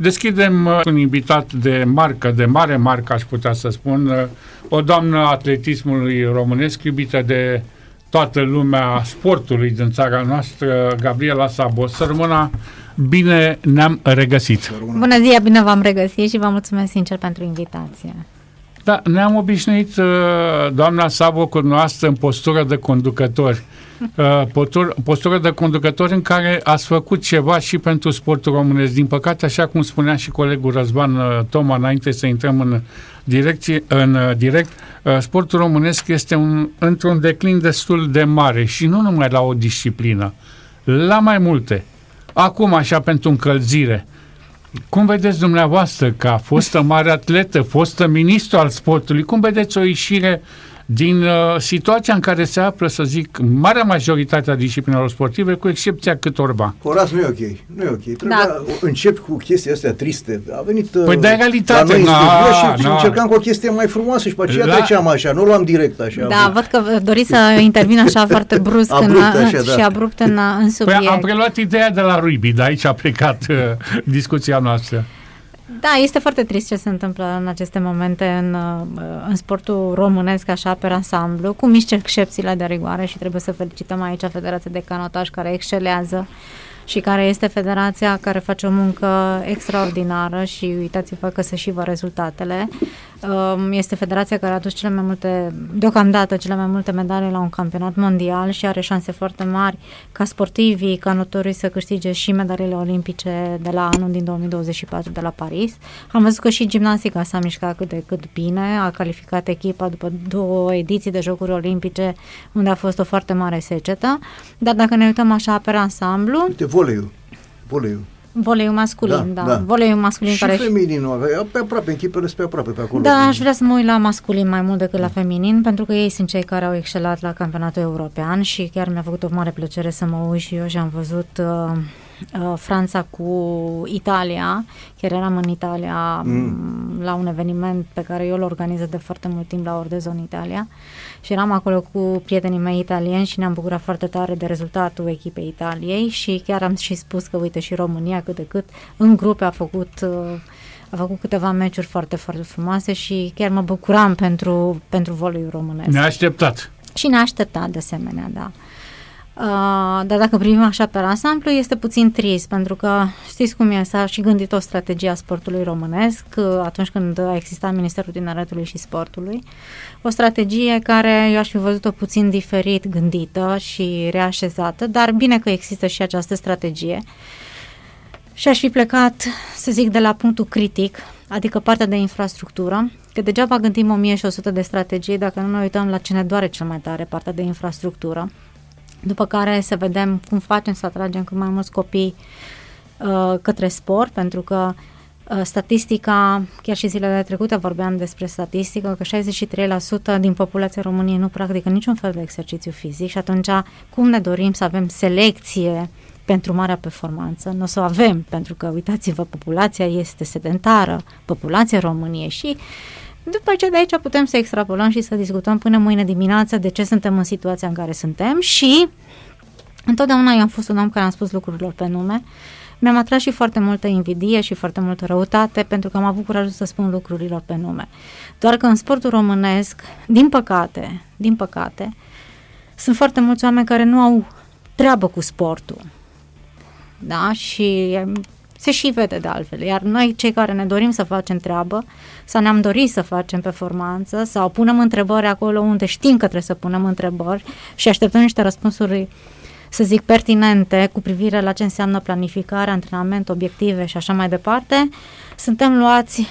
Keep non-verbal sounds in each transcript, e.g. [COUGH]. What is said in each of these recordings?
Deschidem uh, un invitat de marcă, de mare marcă, aș putea să spun, uh, o doamnă atletismului românesc, iubită de toată lumea sportului din țara noastră, Gabriela Sabo. Să rămână bine ne-am regăsit. Bună ziua, bine v-am regăsit și vă mulțumesc sincer pentru invitație. Da, ne-am obișnuit, uh, doamna Sabo, cu noastră în postură de conducători. Uh, postură, postură de conducători în care ați făcut ceva și pentru sportul românesc. Din păcate, așa cum spunea și colegul Răzvan uh, Toma înainte să intrăm în, direcție, în direct, sportul românesc este un, într-un declin destul de mare și nu numai la o disciplină, la mai multe. Acum, așa, pentru încălzire, cum vedeți dumneavoastră, ca fostă mare atletă, fostă ministru al sportului, cum vedeți o ieșire din uh, situația în care se află, să zic, marea majoritate a disciplinelor sportive, cu excepția câtorva. Horas, nu e ok. Nu e ok. Trebuia da. încep cu chestia astea triste. A venit uh, păi de realitate, la noi na, și, na. și încercam cu o chestie mai frumoasă și pe aceea la... treceam așa, nu luam direct așa. Da, văd că doriți să intervin așa foarte brusc abrupt, în, așa, da. și abrupt în, în subiect. Păi am preluat ideea de la Ruibi, de aici a plecat uh, discuția noastră. Da, este foarte trist ce se întâmplă în aceste momente în, uh, în sportul românesc, așa, pe ansamblu, cu mici excepțiile de rigoare și trebuie să felicităm aici Federația de Canotaj care excelează și care este federația care face o muncă extraordinară și uitați-vă că se și vă rezultatele. Um, este federația care a adus cele mai multe, deocamdată cele mai multe medalii la un campionat mondial și are șanse foarte mari ca sportivii, ca notorii să câștige și medaliile olimpice de la anul din 2024 de la Paris. Am văzut că și gimnastica s-a mișcat cât de cât bine, a calificat echipa după două ediții de Jocuri Olimpice unde a fost o foarte mare secetă, dar dacă ne uităm așa pe ansamblu... Uite, voleiul. Voleiul. Voleiul masculin, da. da. da. Voleiul masculin și care... Și femininul, pe aproape, echipele sunt pe aproape pe acolo. Da, aș vrea să mă uit la masculin mai mult decât la feminin, pentru că ei sunt cei care au excelat la campionatul european și chiar mi-a făcut o mare plăcere să mă uit și eu și am văzut uh, uh, Franța cu Italia, chiar eram în Italia mm. la un eveniment pe care eu îl organizez de foarte mult timp la Ordezon Italia și eram acolo cu prietenii mei italieni și ne-am bucurat foarte tare de rezultatul echipei Italiei și chiar am și spus că uite și România cât de cât în grupe a făcut uh, a făcut câteva meciuri foarte, foarte frumoase și chiar mă bucuram pentru, pentru voleiul românesc. Ne-a așteptat. Și ne-a așteptat de asemenea, da. Uh, dar dacă privim așa pe ansamblu, este puțin trist, pentru că știți cum e, s-a și gândit o strategie a sportului românesc uh, atunci când a existat Ministerul Tineretului și Sportului. O strategie care eu aș fi văzut-o puțin diferit gândită și reașezată, dar bine că există și această strategie. Și aș fi plecat, să zic, de la punctul critic, adică partea de infrastructură, că degeaba gândim 1100 de strategii dacă nu ne uităm la ce ne doare cel mai tare, partea de infrastructură după care să vedem cum facem să atragem cât mai mulți copii uh, către sport, pentru că uh, statistica, chiar și zilele trecute vorbeam despre statistică, că 63% din populația României nu practică niciun fel de exercițiu fizic și atunci cum ne dorim să avem selecție pentru marea performanță? Nu o să o avem, pentru că, uitați-vă, populația este sedentară, populația României și uh, după ce de aici putem să extrapolăm și să discutăm până mâine dimineață de ce suntem în situația în care suntem și întotdeauna eu am fost un om care am spus lucrurilor pe nume. Mi-am atras și foarte multă invidie și foarte multă răutate pentru că am avut curajul să spun lucrurilor pe nume. Doar că în sportul românesc, din păcate, din păcate, sunt foarte mulți oameni care nu au treabă cu sportul. Da? Și se și vede de altfel. Iar noi, cei care ne dorim să facem treabă, sau ne-am dorit să facem performanță, sau punem întrebări acolo unde știm că trebuie să punem întrebări și așteptăm niște răspunsuri să zic, pertinente cu privire la ce înseamnă planificare, antrenament, obiective și așa mai departe, suntem luați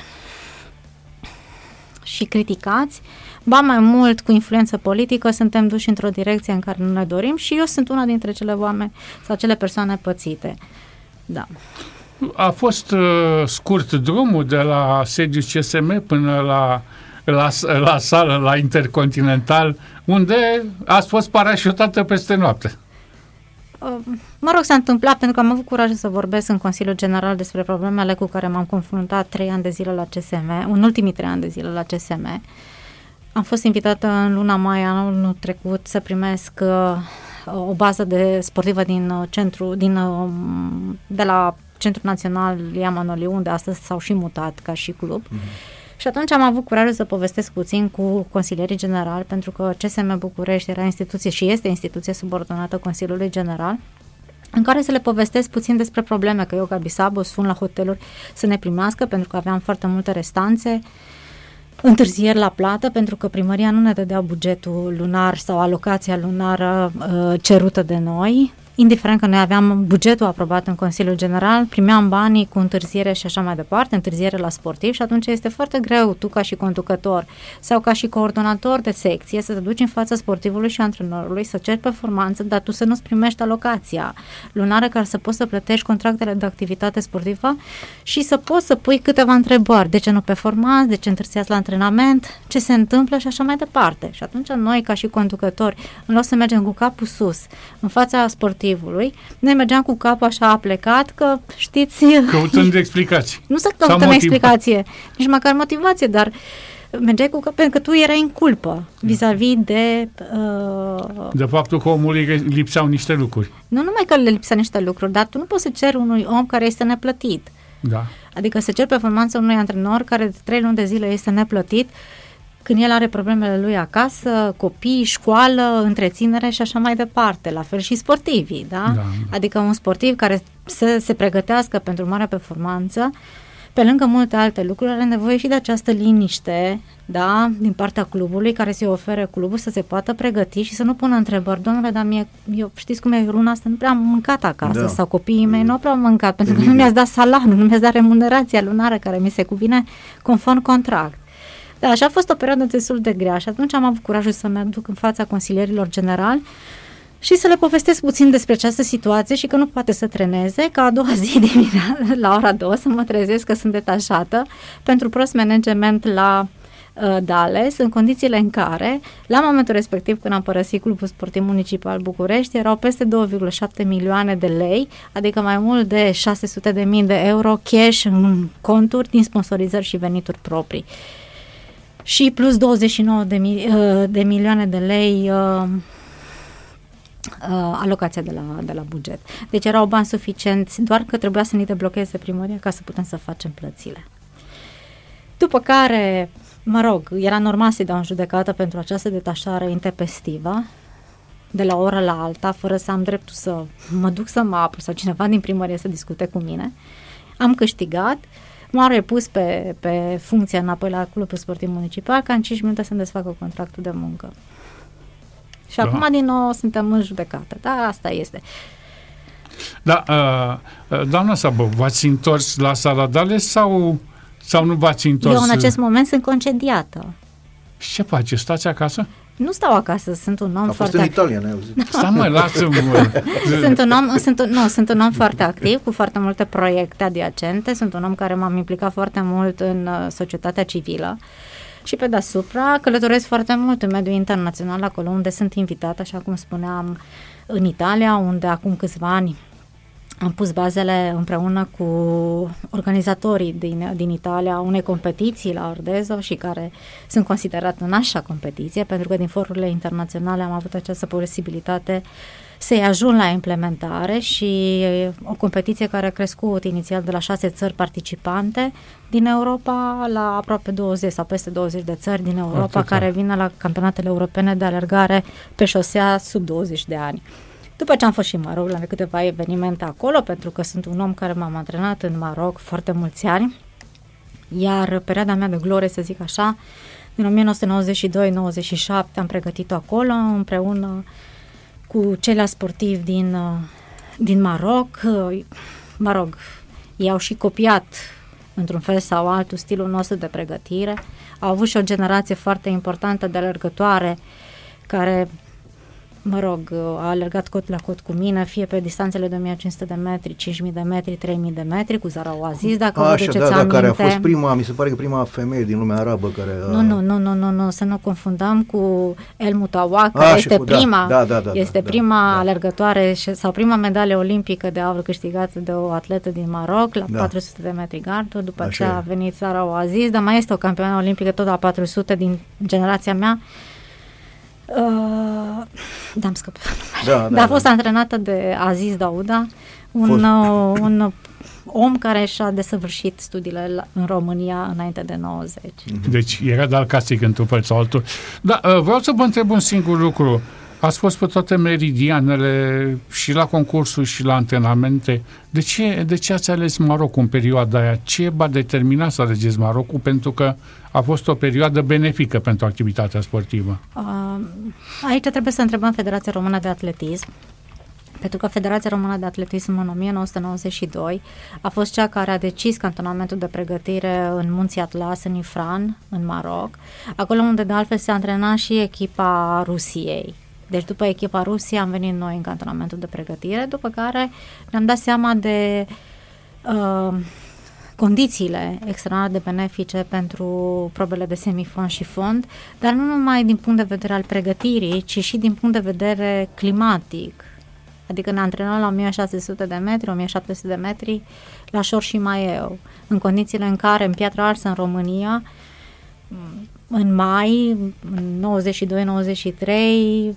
și criticați, ba mai mult cu influență politică suntem duși într-o direcție în care nu ne dorim și eu sunt una dintre cele oameni sau cele persoane pățite. Da. A fost uh, scurt drumul de la sediul CSM până la, la, la sală, la Intercontinental, unde ați fost parașutată peste noapte. Uh, mă rog, s-a întâmplat pentru că am avut curaj să vorbesc în Consiliul General despre problemele cu care m-am confruntat trei ani de zile la CSM, în ultimii trei ani de zile la CSM. Am fost invitată în luna mai anul trecut să primesc uh, o bază de sportivă din uh, centru, din, uh, de la Centrul Național Lia Manoliu, unde astăzi s-au și mutat ca și club. Mm-hmm. Și atunci am avut curajul să povestesc puțin cu consilierii generali, pentru că CSM București era instituție și este instituție subordonată Consiliului General în care să le povestesc puțin despre probleme, că eu ca Bisabo sun la hoteluri să ne primească pentru că aveam foarte multe restanțe, întârzieri la plată pentru că primăria nu ne dădea bugetul lunar sau alocația lunară uh, cerută de noi indiferent că noi aveam bugetul aprobat în Consiliul General, primeam banii cu întârziere și așa mai departe, întârziere la sportiv și atunci este foarte greu tu ca și conducător sau ca și coordonator de secție să te duci în fața sportivului și antrenorului să ceri performanță, dar tu să nu-ți primești alocația lunară care să poți să plătești contractele de activitate sportivă și să poți să pui câteva întrebări. De ce nu performați? De ce întârziați la antrenament? Ce se întâmplă? Și așa mai departe. Și atunci noi ca și conducători, în loc să mergem cu capul sus în fața sportivului motivului. Noi mergeam cu capul așa plecat că, știți... Căutând [LAUGHS] explicații. Nu să căutăm explicație, nici măcar motivație, dar mergeai cu capul, pentru că tu erai în culpă vis-a-vis de... Uh, de faptul că omului lipseau niște lucruri. Nu numai că le lipseau niște lucruri, dar tu nu poți să ceri unui om care este neplătit. Da. Adică să cer performanța unui antrenor care de trei luni de zile este neplătit, când el are problemele lui acasă, copii, școală, întreținere și așa mai departe. La fel și sportivii, da? da. Adică un sportiv care să se pregătească pentru mare performanță, pe lângă multe alte lucruri, are nevoie și de această liniște, da, din partea clubului, care se oferă clubul să se poată pregăti și să nu pună întrebări. Domnule, dar mie, eu știți cum e luna asta, nu prea am mâncat acasă da. sau copiii mei nu prea am mâncat, pentru că nu mi-ați dat salariul, nu mi-ați dat remunerația lunară care mi se cuvine conform contract. Da, așa a fost o perioadă destul de grea și atunci am avut curajul să mă duc în fața consilierilor generali și să le povestesc puțin despre această situație și că nu poate să treneze, ca a doua zi [LAUGHS] dimineața, la ora 2 să mă trezesc că sunt detașată pentru prost management la uh, Dales, în condițiile în care, la momentul respectiv când am părăsit Clubul Sportiv Municipal București, erau peste 2,7 milioane de lei, adică mai mult de 600 de mii de euro cash în conturi din sponsorizări și venituri proprii. Uh, și plus 29 de, mi- uh, de milioane de lei uh, uh, alocația de la, de la buget. Deci erau bani suficienți, doar că trebuia să ni deblocheze primăria ca să putem să facem plățile. După care, mă rog, era normal să-i dau în judecată pentru această detașare intempestivă, de la o oră la alta, fără să am dreptul să mă duc să mă apăr sau cineva din primărie să discute cu mine. Am câștigat, uh, M-au repus pe, pe funcția înapoi la clubul sportiv municipal ca în 5 minute să-mi desfacă contractul de muncă. Și da. acum din nou suntem în judecată. Da, asta este. Da, uh, uh doamna Sabă, v-ați întors la Saladale sau, sau nu v-ați întors? Eu în acest moment sunt concediată. Și ce faci? Stați acasă? Nu stau acasă, sunt un om A foarte... fost în Italia, ne auzit. [LAUGHS] Stai mă, lasă-mă. sunt un om, sunt un, nu, sunt un om foarte activ, cu foarte multe proiecte adiacente, sunt un om care m-am implicat foarte mult în uh, societatea civilă și pe deasupra călătoresc foarte mult în mediul internațional, acolo unde sunt invitat, așa cum spuneam, în Italia, unde acum câțiva ani am pus bazele împreună cu organizatorii din, din Italia unei competiții la Ordezo și care sunt considerate în așa competiție, pentru că din forurile internaționale am avut această posibilitate să-i ajung la implementare și o competiție care a crescut inițial de la șase țări participante din Europa la aproape 20 sau peste 20 de țări din Europa Atâta. care vin la campionatele europene de alergare pe șosea sub 20 de ani. După ce am fost și în Maroc la câteva evenimente acolo, pentru că sunt un om care m-am antrenat în Maroc foarte mulți ani, iar perioada mea de glorie, să zic așa, din 1992-97 am pregătit-o acolo împreună cu ceilalți sportivi din, din Maroc. Mă rog, ei au și copiat într-un fel sau altul stilul nostru de pregătire. Au avut și o generație foarte importantă de alergătoare care mă rog, a alergat cot la cot cu mine, fie pe distanțele de 1500 de metri, 5000 de metri, 3000 de metri, cu Zara Oaziz, dacă a, vă duceți da, da, aminte. care a fost prima, mi se pare că prima femeie din lumea arabă care... A... Nu, nu, nu, nu, nu, nu, să nu confundăm cu El Mutawa, care a, este cu, da, prima, da, da, da, este da, prima da, alergătoare sau prima medalie olimpică de aur câștigată de o atletă din Maroc la da. 400 de metri garduri, după ce a venit Zara Oaziz, dar mai este o campioană olimpică tot la 400 din generația mea, Uh, da, am scăpat. Da, da, da, a fost da. antrenată de Aziz Dauda, un, uh, un om care și-a desăvârșit studiile în România înainte de 90. Deci era de castic într-un fel sau altul. Da, uh, vreau să vă întreb un singur lucru. Ați fost pe toate meridianele și la concursuri și la antrenamente. De ce, de ce ați ales Marocul în perioada aia? Ce v-a determinat să alegeți Marocul? Pentru că a fost o perioadă benefică pentru activitatea sportivă. Uh, aici trebuie să întrebăm Federația Română de Atletism pentru că Federația Română de Atletism în 1992 a fost cea care a decis cantonamentul de pregătire în Munții Atlas, în Ifran, în Maroc, acolo unde de altfel se antrena și echipa Rusiei. Deci după echipa Rusiei am venit noi în cantonamentul de pregătire, după care ne-am dat seama de uh, condițiile extraordinar de benefice pentru probele de semifond și fond, dar nu numai din punct de vedere al pregătirii, ci și din punct de vedere climatic. Adică ne antrenăm la 1600 de metri, 1700 de metri, la șor și mai eu, în condițiile în care în Piatra Arsă, în România, în mai, în 92-93,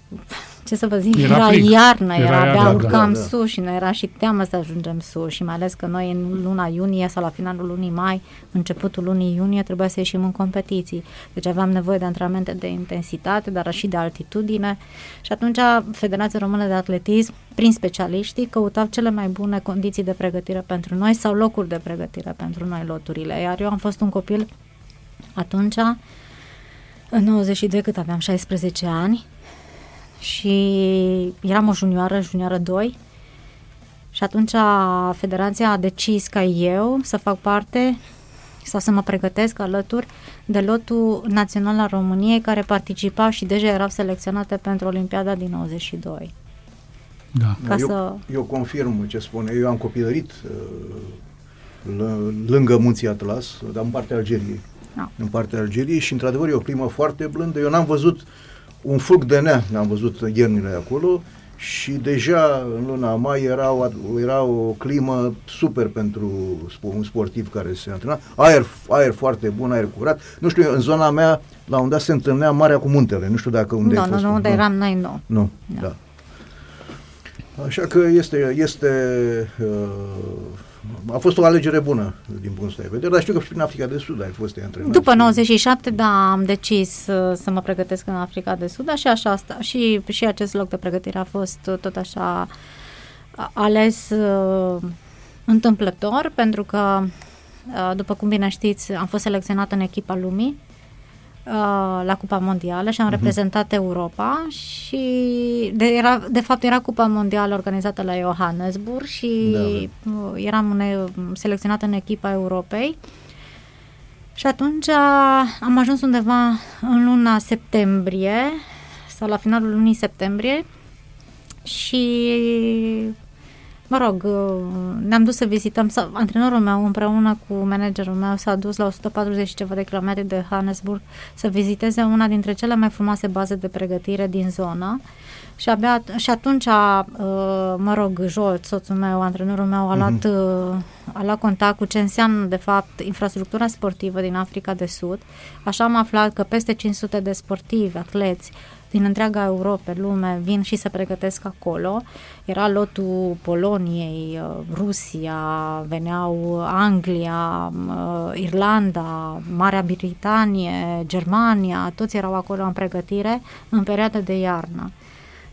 ce să vă zic, era, era iarnă, era, era abia urcam da, da. sus și ne era și teamă să ajungem sus și mai ales că noi în luna iunie sau la finalul lunii mai, începutul lunii iunie, trebuia să ieșim în competiții. Deci aveam nevoie de antrenamente de intensitate, dar și de altitudine și atunci Federația Română de Atletism, prin specialiștii, căutau cele mai bune condiții de pregătire pentru noi sau locuri de pregătire pentru noi loturile. Iar eu am fost un copil atunci, în 92, cât aveam 16 ani, și eram o junioară, junioară 2, și atunci federația a decis ca eu să fac parte sau să mă pregătesc alături de lotul național al României care participa și deja erau selecționate pentru Olimpiada din 92. Da. Ca eu, să... eu confirm ce spune. Eu am copilărit uh, lângă munții Atlas, dar în partea Algeriei. Da. În partea Algeriei și într-adevăr e o climă foarte blândă. Eu n-am văzut un fulg de nea, am văzut iernile acolo și deja în luna mai era o, era o climă super pentru un sportiv care se antrena. Aer, aer foarte bun, aer curat. Nu știu, în zona mea, la un dat se întâlnea Marea cu Muntele. Nu știu dacă unde nu, ai fost. Nu, nu, unde eram noi, nu. Nu, da. da. Așa că este, este uh, a fost o alegere bună din punctul de vedere, dar știu că și în Africa de Sud ai fost antrenat. După și... 97, da, am decis să, să mă pregătesc în Africa de Sud, și așa asta. Și, și acest loc de pregătire a fost tot așa ales uh, întâmplător, pentru că, uh, după cum bine știți, am fost selecționată în echipa lumii Uh, la Cupa Mondială și am uh-huh. reprezentat Europa și de, era, de fapt era Cupa Mondială organizată la Johannesburg și da, da. Uh, eram ne, selecționată în echipa Europei și atunci am ajuns undeva în luna septembrie sau la finalul lunii septembrie și mă rog, uh, ne-am dus să vizităm, să, antrenorul meu împreună cu managerul meu s-a dus la 140 ceva de kilometri de Hannesburg să viziteze una dintre cele mai frumoase baze de pregătire din zonă și abia și atunci, uh, mă rog, Jolt, soțul meu, antrenorul meu, a mhm. luat, uh, a luat contact cu ce înseamnă, de fapt, infrastructura sportivă din Africa de Sud. Așa am aflat că peste 500 de sportivi, atleți, din întreaga Europa, lume, vin și se pregătesc acolo. Era lotul Poloniei, uh, Rusia, veneau Anglia, uh, Irlanda, Marea Britanie, Germania, toți erau acolo în pregătire în perioada de iarnă.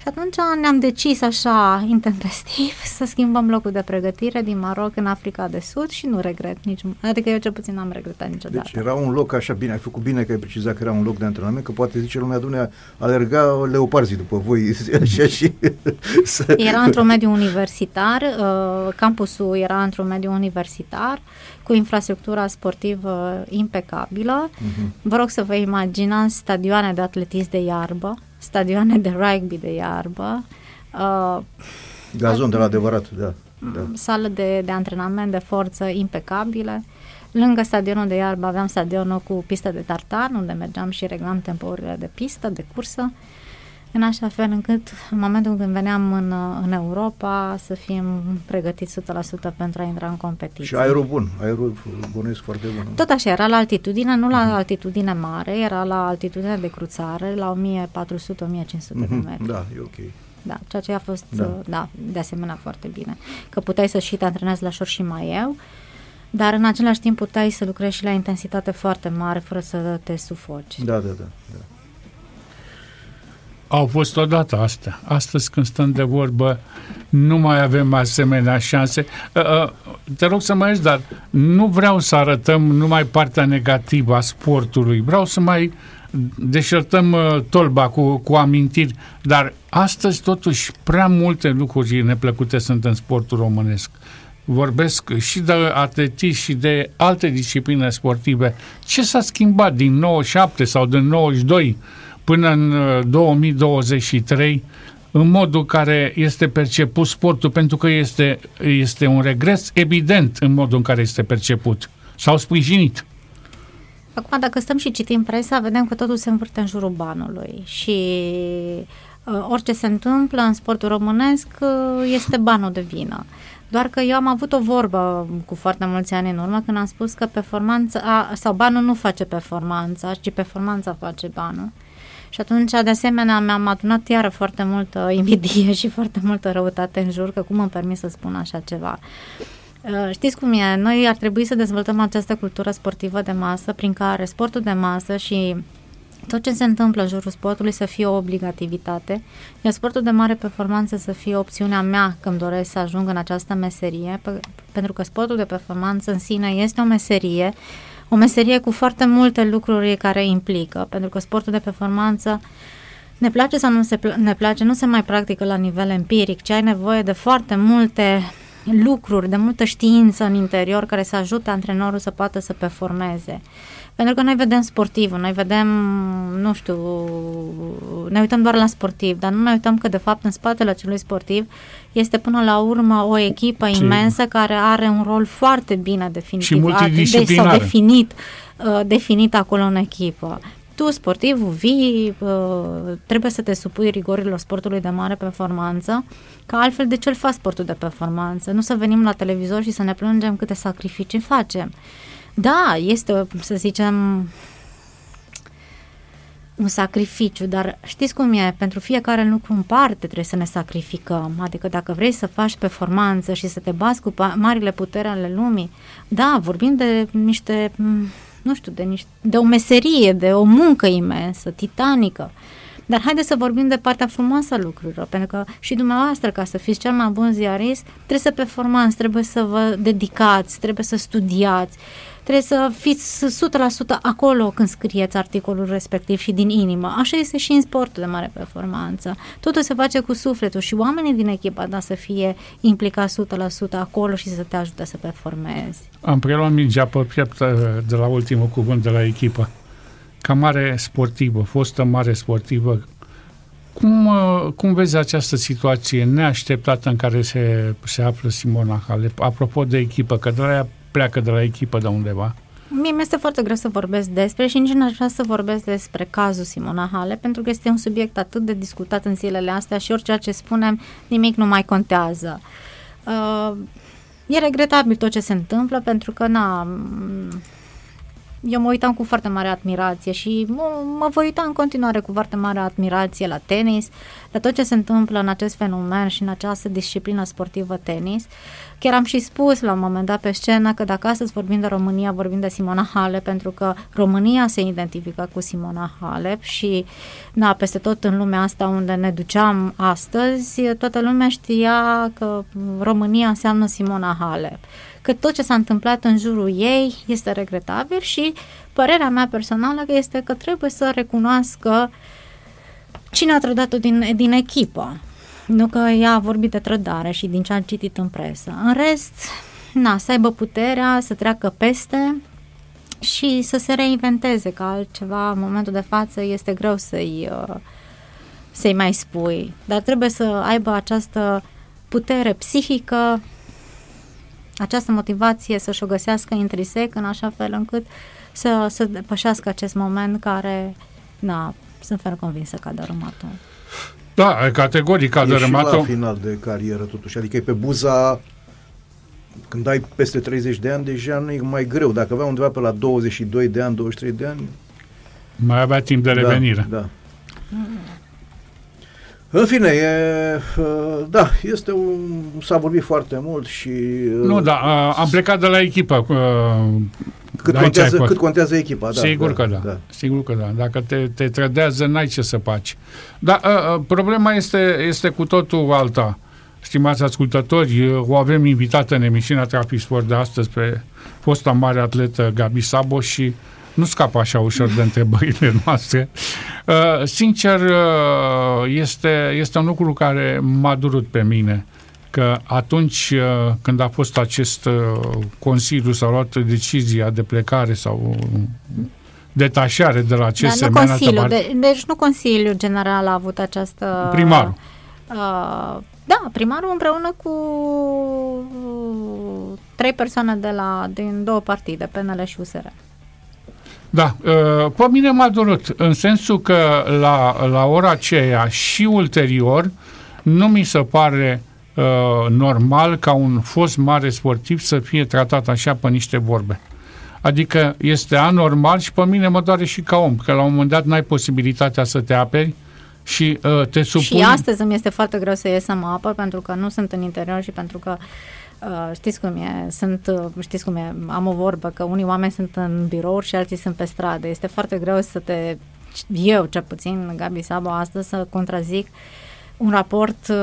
Și atunci ne-am decis așa intempestiv [LAUGHS] să schimbăm locul de pregătire din Maroc în Africa de Sud și nu regret nici, adică eu cel puțin n-am regretat niciodată. Deci era un loc așa bine, ai făcut bine că ai precizat că era un loc de antrenament, că poate zice lumea, adune, alerga leoparzii după voi [LAUGHS] așa și... [LAUGHS] să... Era într-un mediu universitar, uh, campusul era într-un mediu universitar, cu infrastructura sportivă impecabilă. Uh-huh. Vă rog să vă imaginați stadioane de atletism de iarbă, stadioane de rugby de iarbă. Uh, Gazon de la adevărat, da. da. Sală de, de antrenament de forță impecabile. Lângă stadionul de iarbă aveam stadionul cu pistă de tartan, unde mergeam și reglam temporile de pistă, de cursă. Uh, în așa fel încât în momentul când veneam în, în Europa să fim pregătiți 100% pentru a intra în competiție. Și aerul bun, aerul bunesc foarte bun. Tot așa, era la altitudine, nu la uh-huh. altitudine mare, era la altitudine de cruțare, la 1400-1500 uh-huh. de mhm, metri. Da, e ok. da, ceea ce a fost, da. Uh, da, de asemenea foarte bine. Că puteai să și te antrenezi la șor și mai eu, dar în același timp puteai să lucrezi și la intensitate foarte mare fără să te sufoci. Da, da, da. da. Au fost odată astea. Astăzi când stăm de vorbă, nu mai avem asemenea șanse. Uh, uh, te rog să mă ieși, dar nu vreau să arătăm numai partea negativă a sportului. Vreau să mai deșertăm uh, tolba cu, cu amintiri, dar astăzi totuși prea multe lucruri neplăcute sunt în sportul românesc. Vorbesc și de atletism și de alte discipline sportive. Ce s-a schimbat din 97 sau din 92 până în 2023 uh, în modul care este perceput sportul, pentru că este, este un regres evident în modul în care este perceput. S-au sprijinit. Acum, dacă stăm și citim presa, vedem că totul se învârte în jurul banului și uh, orice se întâmplă în sportul românesc uh, este banul de vină. Doar că eu am avut o vorbă cu foarte mulți ani în urmă când am spus că performanța, sau banul nu face performanța, ci performanța face banul. Și atunci, de asemenea, mi-am adunat iară foarte multă [LAUGHS] invidie și foarte multă răutate în jur, că cum îmi permis să spun așa ceva. Uh, știți cum e? Noi ar trebui să dezvoltăm această cultură sportivă de masă prin care sportul de masă și tot ce se întâmplă în jurul sportului să fie o obligativitate, iar sportul de mare performanță să fie opțiunea mea când doresc să ajung în această meserie, pe, pentru că sportul de performanță în sine este o meserie, o meserie cu foarte multe lucruri care implică, pentru că sportul de performanță ne place sau nu se pl- ne place, nu se mai practică la nivel empiric, ci ai nevoie de foarte multe lucruri, de multă știință în interior care să ajute antrenorul să poată să performeze. Pentru că noi vedem sportivul, noi vedem, nu știu, ne uităm doar la sportiv, dar nu ne uităm că de fapt în spatele acelui sportiv este până la urmă o echipă și... imensă care are un rol foarte bine definit, și multidisciplinar. sau definit, uh, definit acolo în echipă tu, sportivul, vii, uh, trebuie să te supui rigorilor sportului de mare performanță, că altfel de ce-l faci sportul de performanță? Nu să venim la televizor și să ne plângem câte sacrificii facem. Da, este, să zicem, un sacrificiu, dar știți cum e? Pentru fiecare lucru în parte trebuie să ne sacrificăm. Adică dacă vrei să faci performanță și să te bați cu marile putere ale lumii, da, vorbim de niște nu știu, de, niște, de o meserie, de o muncă imensă, titanică. Dar haideți să vorbim de partea frumoasă a lucrurilor, pentru că și dumneavoastră, ca să fiți cel mai bun ziarist, trebuie să performați, trebuie să vă dedicați, trebuie să studiați, trebuie să fiți 100% acolo când scrieți articolul respectiv și din inimă. Așa este și în sportul de mare performanță. Totul se face cu sufletul și oamenii din echipa da să fie implicați 100% acolo și să te ajute să performezi. Am preluat mingea pe piept uh, de la ultimul cuvânt de la echipă. Ca mare sportivă, fostă mare sportivă, cum, uh, cum vezi această situație neașteptată în care se, se află Simona Halep? Apropo de echipă, că de la ea pleacă de la echipă de undeva? Mie mi-este foarte greu să vorbesc despre și nici nu aș vrea să vorbesc despre cazul Simona Hale, pentru că este un subiect atât de discutat în zilele astea și orice ce spunem, nimic nu mai contează. Uh, e regretabil tot ce se întâmplă, pentru că, na, eu mă uitam cu foarte mare admirație și mă, mă voi uita în continuare cu foarte mare admirație la tenis, la tot ce se întâmplă în acest fenomen și în această disciplină sportivă tenis. Chiar am și spus la un moment dat pe scenă că dacă astăzi vorbim de România, vorbim de Simona Halep, pentru că România se identifică cu Simona Halep și na, peste tot în lumea asta unde ne duceam astăzi, toată lumea știa că România înseamnă Simona Halep că tot ce s-a întâmplat în jurul ei este regretabil și părerea mea personală este că trebuie să recunoască cine a trădat-o din, din echipă. Nu că ea a vorbit de trădare și din ce a citit în presă. În rest, na, să aibă puterea, să treacă peste și să se reinventeze, că altceva în momentul de față este greu să-i, uh, să-i mai spui. Dar trebuie să aibă această putere psihică această motivație să-și o găsească intrisec în așa fel încât să, să depășească acest moment care, na, sunt ferm convinsă că a dărâmat-o. Da, categoric a dărâmat-o. E și la final de carieră totuși, adică e pe buza când ai peste 30 de ani, deja nu e mai greu. Dacă avea undeva pe la 22 de ani, 23 de ani... Mai avea timp de revenire. Da, da. În fine, e, uh, da, este un, s-a vorbit foarte mult și... Uh, nu, da, am plecat de la echipă. Cât, contează, cât contează echipa, da. Sigur da, că da, da. Sigur că da. Dacă te, te trădează, n-ai ce să faci. Dar problema este, este cu totul alta. Stimați ascultători, o avem invitată în emisiunea Trafisport de astăzi pe fosta mare atletă Gabi Sabo și nu scapă așa ușor de [LAUGHS] întrebările noastre. Uh, sincer, uh, este, este un lucru care m-a durut pe mine că atunci uh, când a fost acest uh, consiliu s-a luat decizia de plecare sau detașare de la acest da, nu consiliu, de, deci nu Consiliul General a avut această... Primarul. Uh, da, primarul împreună cu trei persoane de la, din două partide, PNL și USR. Da, uh, pe mine m-a durut, în sensul că la, la ora aceea și ulterior nu mi se pare uh, normal ca un fost mare sportiv să fie tratat așa pe niște vorbe. Adică este anormal și pe mine mă doare și ca om, că la un moment dat n-ai posibilitatea să te aperi și uh, te supui... Și astăzi îmi este foarte greu să ies să mă apăr pentru că nu sunt în interior și pentru că Uh, știți cum e, sunt, uh, știți cum e, am o vorbă că unii oameni sunt în birouri și alții sunt pe stradă. Este foarte greu să te, eu cel puțin, Gabi Sabo, astăzi să contrazic un raport uh,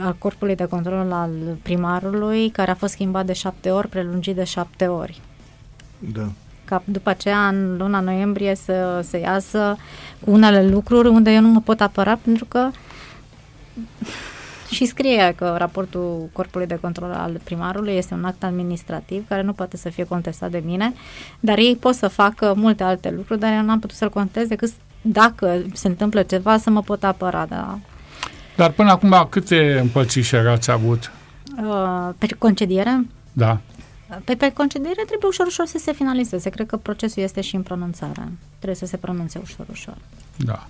al Corpului de Control al primarului care a fost schimbat de șapte ori, prelungit de șapte ori. Da. Ca după aceea, în luna noiembrie, să, să iasă cu unele lucruri unde eu nu mă pot apăra pentru că și scrie că raportul Corpului de Control al primarului este un act administrativ care nu poate să fie contestat de mine, dar ei pot să facă multe alte lucruri, dar eu nu am putut să-l contez decât dacă se întâmplă ceva să mă pot apăra. Da. Dar până acum câte împățișeri ați avut? Uh, pe concediere? Da. Pe, pe concediere trebuie ușor, ușor să se finalizeze. Cred că procesul este și în pronunțare. Trebuie să se pronunțe ușor, ușor. Da.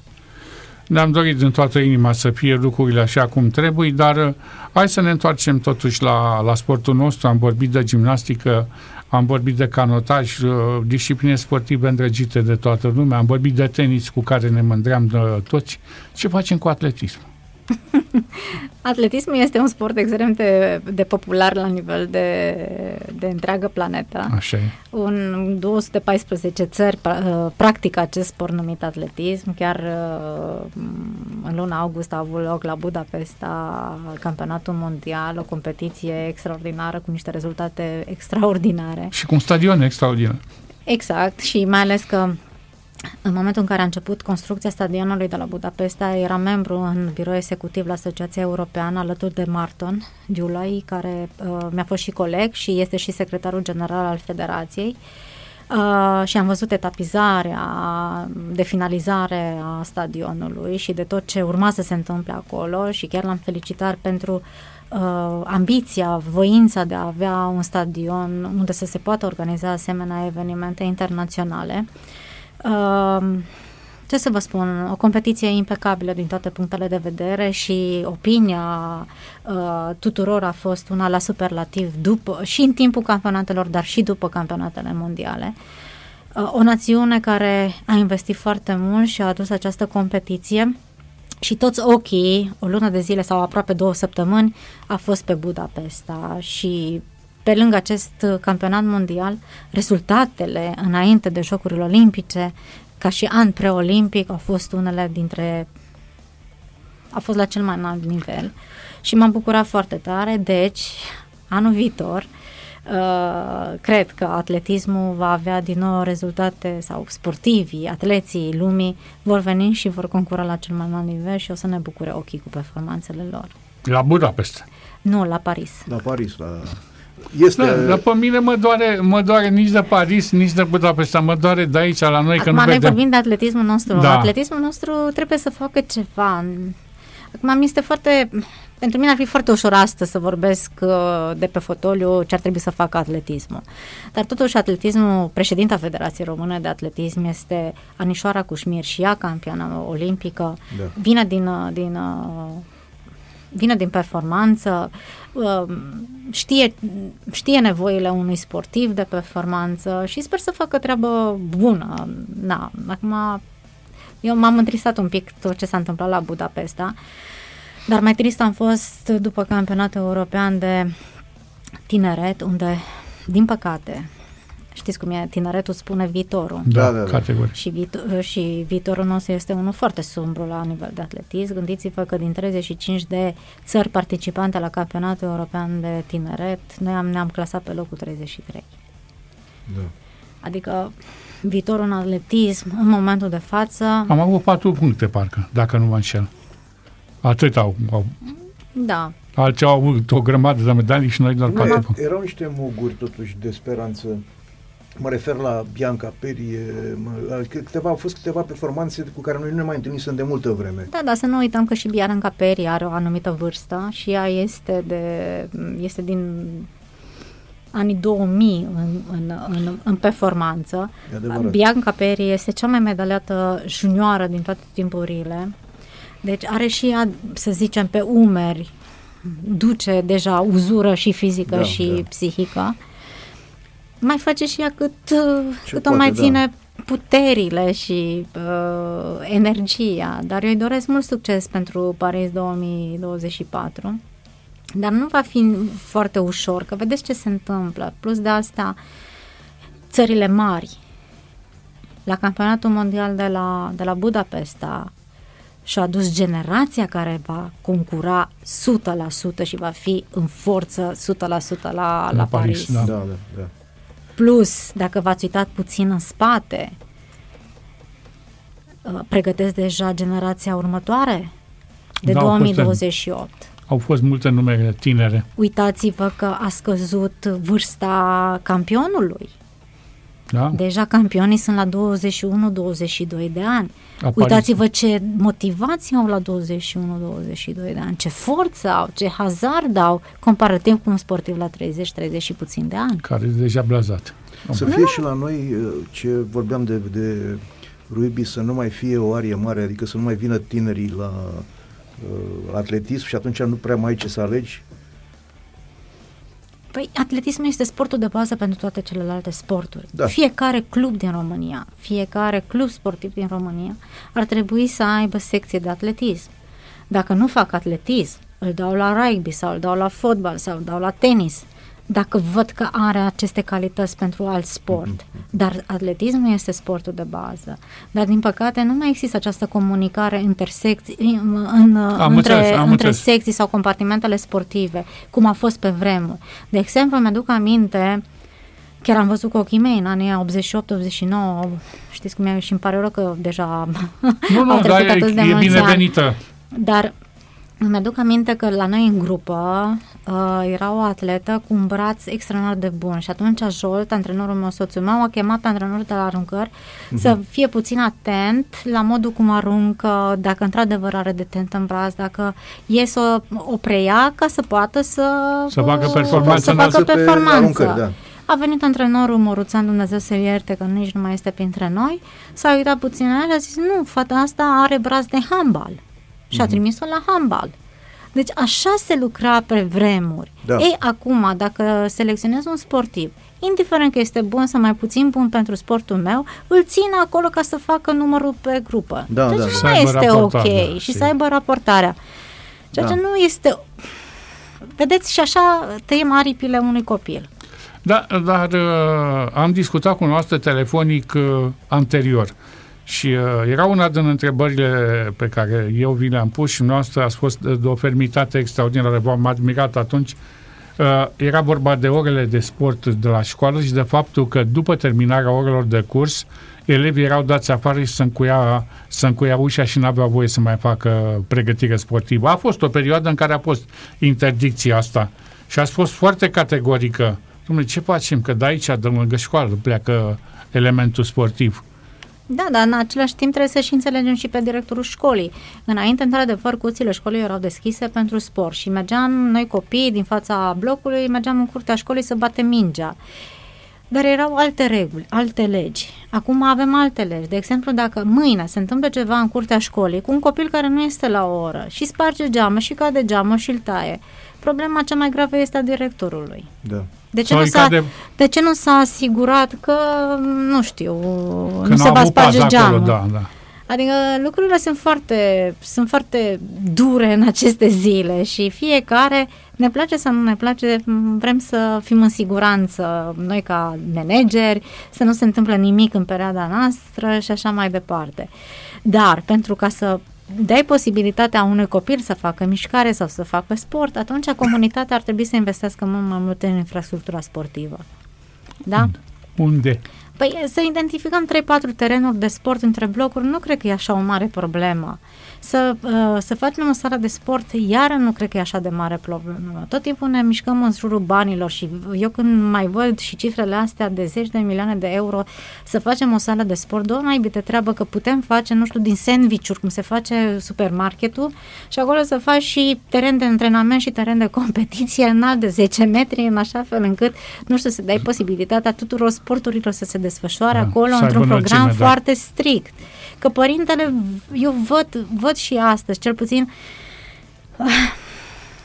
Ne-am dorit din toată inima să fie lucrurile așa cum trebuie, dar uh, hai să ne întoarcem totuși la, la sportul nostru. Am vorbit de gimnastică, am vorbit de canotaj, uh, discipline sportive îndrăgite de toată lumea, am vorbit de tenis cu care ne mândream de toți. Ce facem cu atletismul? [LAUGHS] Atletismul este un sport extrem de, de popular la nivel de, de întreagă planetă. Așa e. Un 214 țări uh, practică acest sport numit atletism. Chiar uh, în luna august a avut loc la Budapesta campionatul mondial, o competiție extraordinară cu niște rezultate extraordinare. Și cu un stadion extraordinar. Exact, și mai ales că în momentul în care a început construcția stadionului de la Budapesta, era membru în birou executiv la Asociația Europeană alături de Marton Giulai, care uh, mi-a fost și coleg și este și secretarul general al Federației. Uh, și am văzut etapizarea de finalizare a stadionului și de tot ce urma să se întâmple acolo și chiar l-am felicitat pentru uh, ambiția, voința de a avea un stadion unde să se poată organiza asemenea evenimente internaționale. Uh, ce să vă spun, o competiție impecabilă din toate punctele de vedere și opinia uh, tuturor a fost una la superlativ după, și în timpul campionatelor, dar și după campionatele mondiale. Uh, o națiune care a investit foarte mult și a adus această competiție și toți ochii, o lună de zile sau aproape două săptămâni, a fost pe Budapesta și pe lângă acest campionat mondial, rezultatele înainte de Jocurile Olimpice, ca și an preolimpic, au fost unele dintre... a fost la cel mai înalt nivel și m-am bucurat foarte tare, deci anul viitor Uh, cred că atletismul va avea din nou rezultate sau sportivii, atleții lumii vor veni și vor concura la cel mai mare nivel și o să ne bucure ochii cu performanțele lor. La Budapest? Nu, la Paris. La Paris, la este... Da, dar pe mine mă doare, mă doare nici de Paris, nici de Budapesta, mă doare de aici la noi. Acum că nu noi vedem. vorbim de atletismul nostru. Da. Atletismul nostru trebuie să facă ceva. Acum mi este foarte... Pentru mine ar fi foarte ușor astăzi să vorbesc uh, de pe fotoliu ce ar trebui să facă atletismul. Dar totuși atletismul, președinta Federației Române de Atletism este Anișoara Cușmir și ea campioană olimpică. Da. Vine din, uh, din uh, vine din performanță, um, știe, știe nevoile unui sportiv de performanță și sper să facă treabă bună. Na, acum eu m-am întristat un pic tot ce s-a întâmplat la Budapesta Dar mai trist am fost după campionatul european de tineret, unde, din păcate, știți cum e, tineretul spune viitorul. Da, da, da. categoric. Și, viitor, și viitorul nostru este unul foarte sumbru la nivel de atletism. Gândiți-vă că din 35 de țări participante la campionatul european de tineret, noi am, ne-am clasat pe locul 33. Da. Adică viitorul în atletism, în momentul de față... Am avut patru puncte, parcă, dacă nu mă înșel. Atât au, au. Da. Alții au avut o grămadă de medalii și noi doar patru puncte. Erau niște muguri, totuși, de speranță. Mă refer la Bianca Peri, câteva, au fost câteva performanțe cu care noi nu ne mai întâlnisem de multă vreme. Da, dar să nu uităm că și Bianca Peri are o anumită vârstă și ea este, de, este din anii 2000 în, în, în, în performanță. Bianca Peri este cea mai medaliată junioară din toate timpurile. Deci are și ea, să zicem, pe umeri, duce deja uzură și fizică da, și da. psihică. Mai face și ea cât, cât poate, o mai da. ține da. puterile și uh, energia. Dar eu îi doresc mult succes pentru Paris 2024. Dar nu va fi foarte ușor, că vedeți ce se întâmplă. Plus de asta, țările mari, la campionatul mondial de la, de la Budapesta, și-a adus generația care va concura 100% și va fi în forță 100% la, la, la Paris. Paris. Da. Da, da, da. Plus, dacă v-ați uitat puțin în spate, uh, pregătesc deja generația următoare de da, 2028 au fost multe numere tinere. Uitați-vă că a scăzut vârsta campionului. Da? Deja campionii sunt la 21-22 de ani. Apare... Uitați-vă ce motivație au la 21-22 de ani, ce forță au, ce hazard au, comparativ cu un sportiv la 30-30 și puțin de ani. Care e deja blazat. Să fie și la noi uh, ce vorbeam de, de rugby, să nu mai fie o arie mare, adică să nu mai vină tinerii la uh, atletism și atunci nu prea mai ai ce să alegi? Păi atletismul este sportul de bază pentru toate celelalte sporturi. Da. Fiecare club din România, fiecare club sportiv din România ar trebui să aibă secție de atletism. Dacă nu fac atletism, îl dau la rugby sau îl dau la fotbal sau îl dau la tenis dacă văd că are aceste calități pentru alt sport. Mm-hmm. Dar atletismul este sportul de bază. Dar, din păcate, nu mai există această comunicare între, secții, în, am între, înțeles, am între secții sau compartimentele sportive, cum a fost pe vremuri. De exemplu, mi-aduc aminte Chiar am văzut cu ochii mei în anii 88-89, știți cum e și îmi pare rău că deja nu, [LAUGHS] nu, au trecut da, atât e, de e binevenită. Ani. Dar îmi aduc aminte că la noi în grupă uh, era o atletă cu un braț extraordinar de bun și atunci Jolt, antrenorul meu, soțul meu, a chemat pe antrenorul de la aruncări uh-huh. să fie puțin atent la modul cum aruncă, dacă într-adevăr are de tent în braț, dacă e să o preia ca să poată să, să facă performanță. Să facă performanță. Aruncări, da. A venit antrenorul Moruțan, Dumnezeu să ierte că nici nu mai este printre noi, s-a uitat puțin la și a zis, nu, fata asta are braț de handbal și a mhm. trimis-o la handball. Deci așa se lucra pe vremuri. Da. Ei, acum, dacă selecționez un sportiv, indiferent că este bun sau mai puțin bun pentru sportul meu, îl țin acolo ca să facă numărul pe grupă. Da, deci da. nu mai este ok da, și să aibă raportarea. Ceea da. ce nu este... Vedeți, și așa tăiem aripile unui copil. Da, dar uh, am discutat cu noastră telefonic uh, anterior. Uh, și uh, era una din întrebările pe care eu vi le-am pus și noastră a fost de o fermitate extraordinară, v-am admirat atunci. Uh, era vorba de orele de sport de la școală și de faptul că după terminarea orelor de curs, elevii erau dați afară și să încuia, să încuia ușa și n-aveau voie să mai facă pregătire sportivă. A fost o perioadă în care a fost interdicția asta și a fost foarte categorică. Dom'le, ce facem? Că de aici, de lângă școală, pleacă elementul sportiv. Da, dar în același timp trebuie să și înțelegem și pe directorul școlii. Înainte, într-adevăr, cuțile școlii erau deschise pentru sport și mergeam noi copii din fața blocului, mergeam în curtea școlii să batem mingea. Dar erau alte reguli, alte legi. Acum avem alte legi. De exemplu, dacă mâine se întâmplă ceva în curtea școlii cu un copil care nu este la o oră și sparge geamă și cade geamă și îl taie, problema cea mai gravă este a directorului. Da. De ce, nu s-a, de... de ce nu s-a asigurat că, nu știu, că nu se va sparge geamul? da, da. Adică lucrurile sunt foarte, sunt foarte dure în aceste zile și fiecare ne place sau nu ne place, vrem să fim în siguranță, noi ca manageri, să nu se întâmple nimic în perioada noastră și așa mai departe. Dar pentru ca să dai posibilitatea unui copil să facă mișcare sau să facă sport, atunci comunitatea ar trebui să investească mult mai mult în infrastructura sportivă. Da? Unde? Păi să identificăm 3-4 terenuri de sport între blocuri nu cred că e așa o mare problemă. Să, uh, să facem o sală de sport, iară nu cred că e așa de mare problemă. Tot timpul ne mișcăm în jurul banilor și eu când mai văd și cifrele astea de zeci de milioane de euro să facem o sală de sport, două mai de treabă că putem face, nu știu, din sandvișuri, cum se face supermarketul și acolo să faci și teren de antrenament și teren de competiție înalt de 10 metri, în așa fel încât, nu știu, să dai posibilitatea tuturor sporturilor să se desfășoare da, acolo într-un program da. foarte strict. Că părintele, eu văd, văd și astăzi, cel puțin,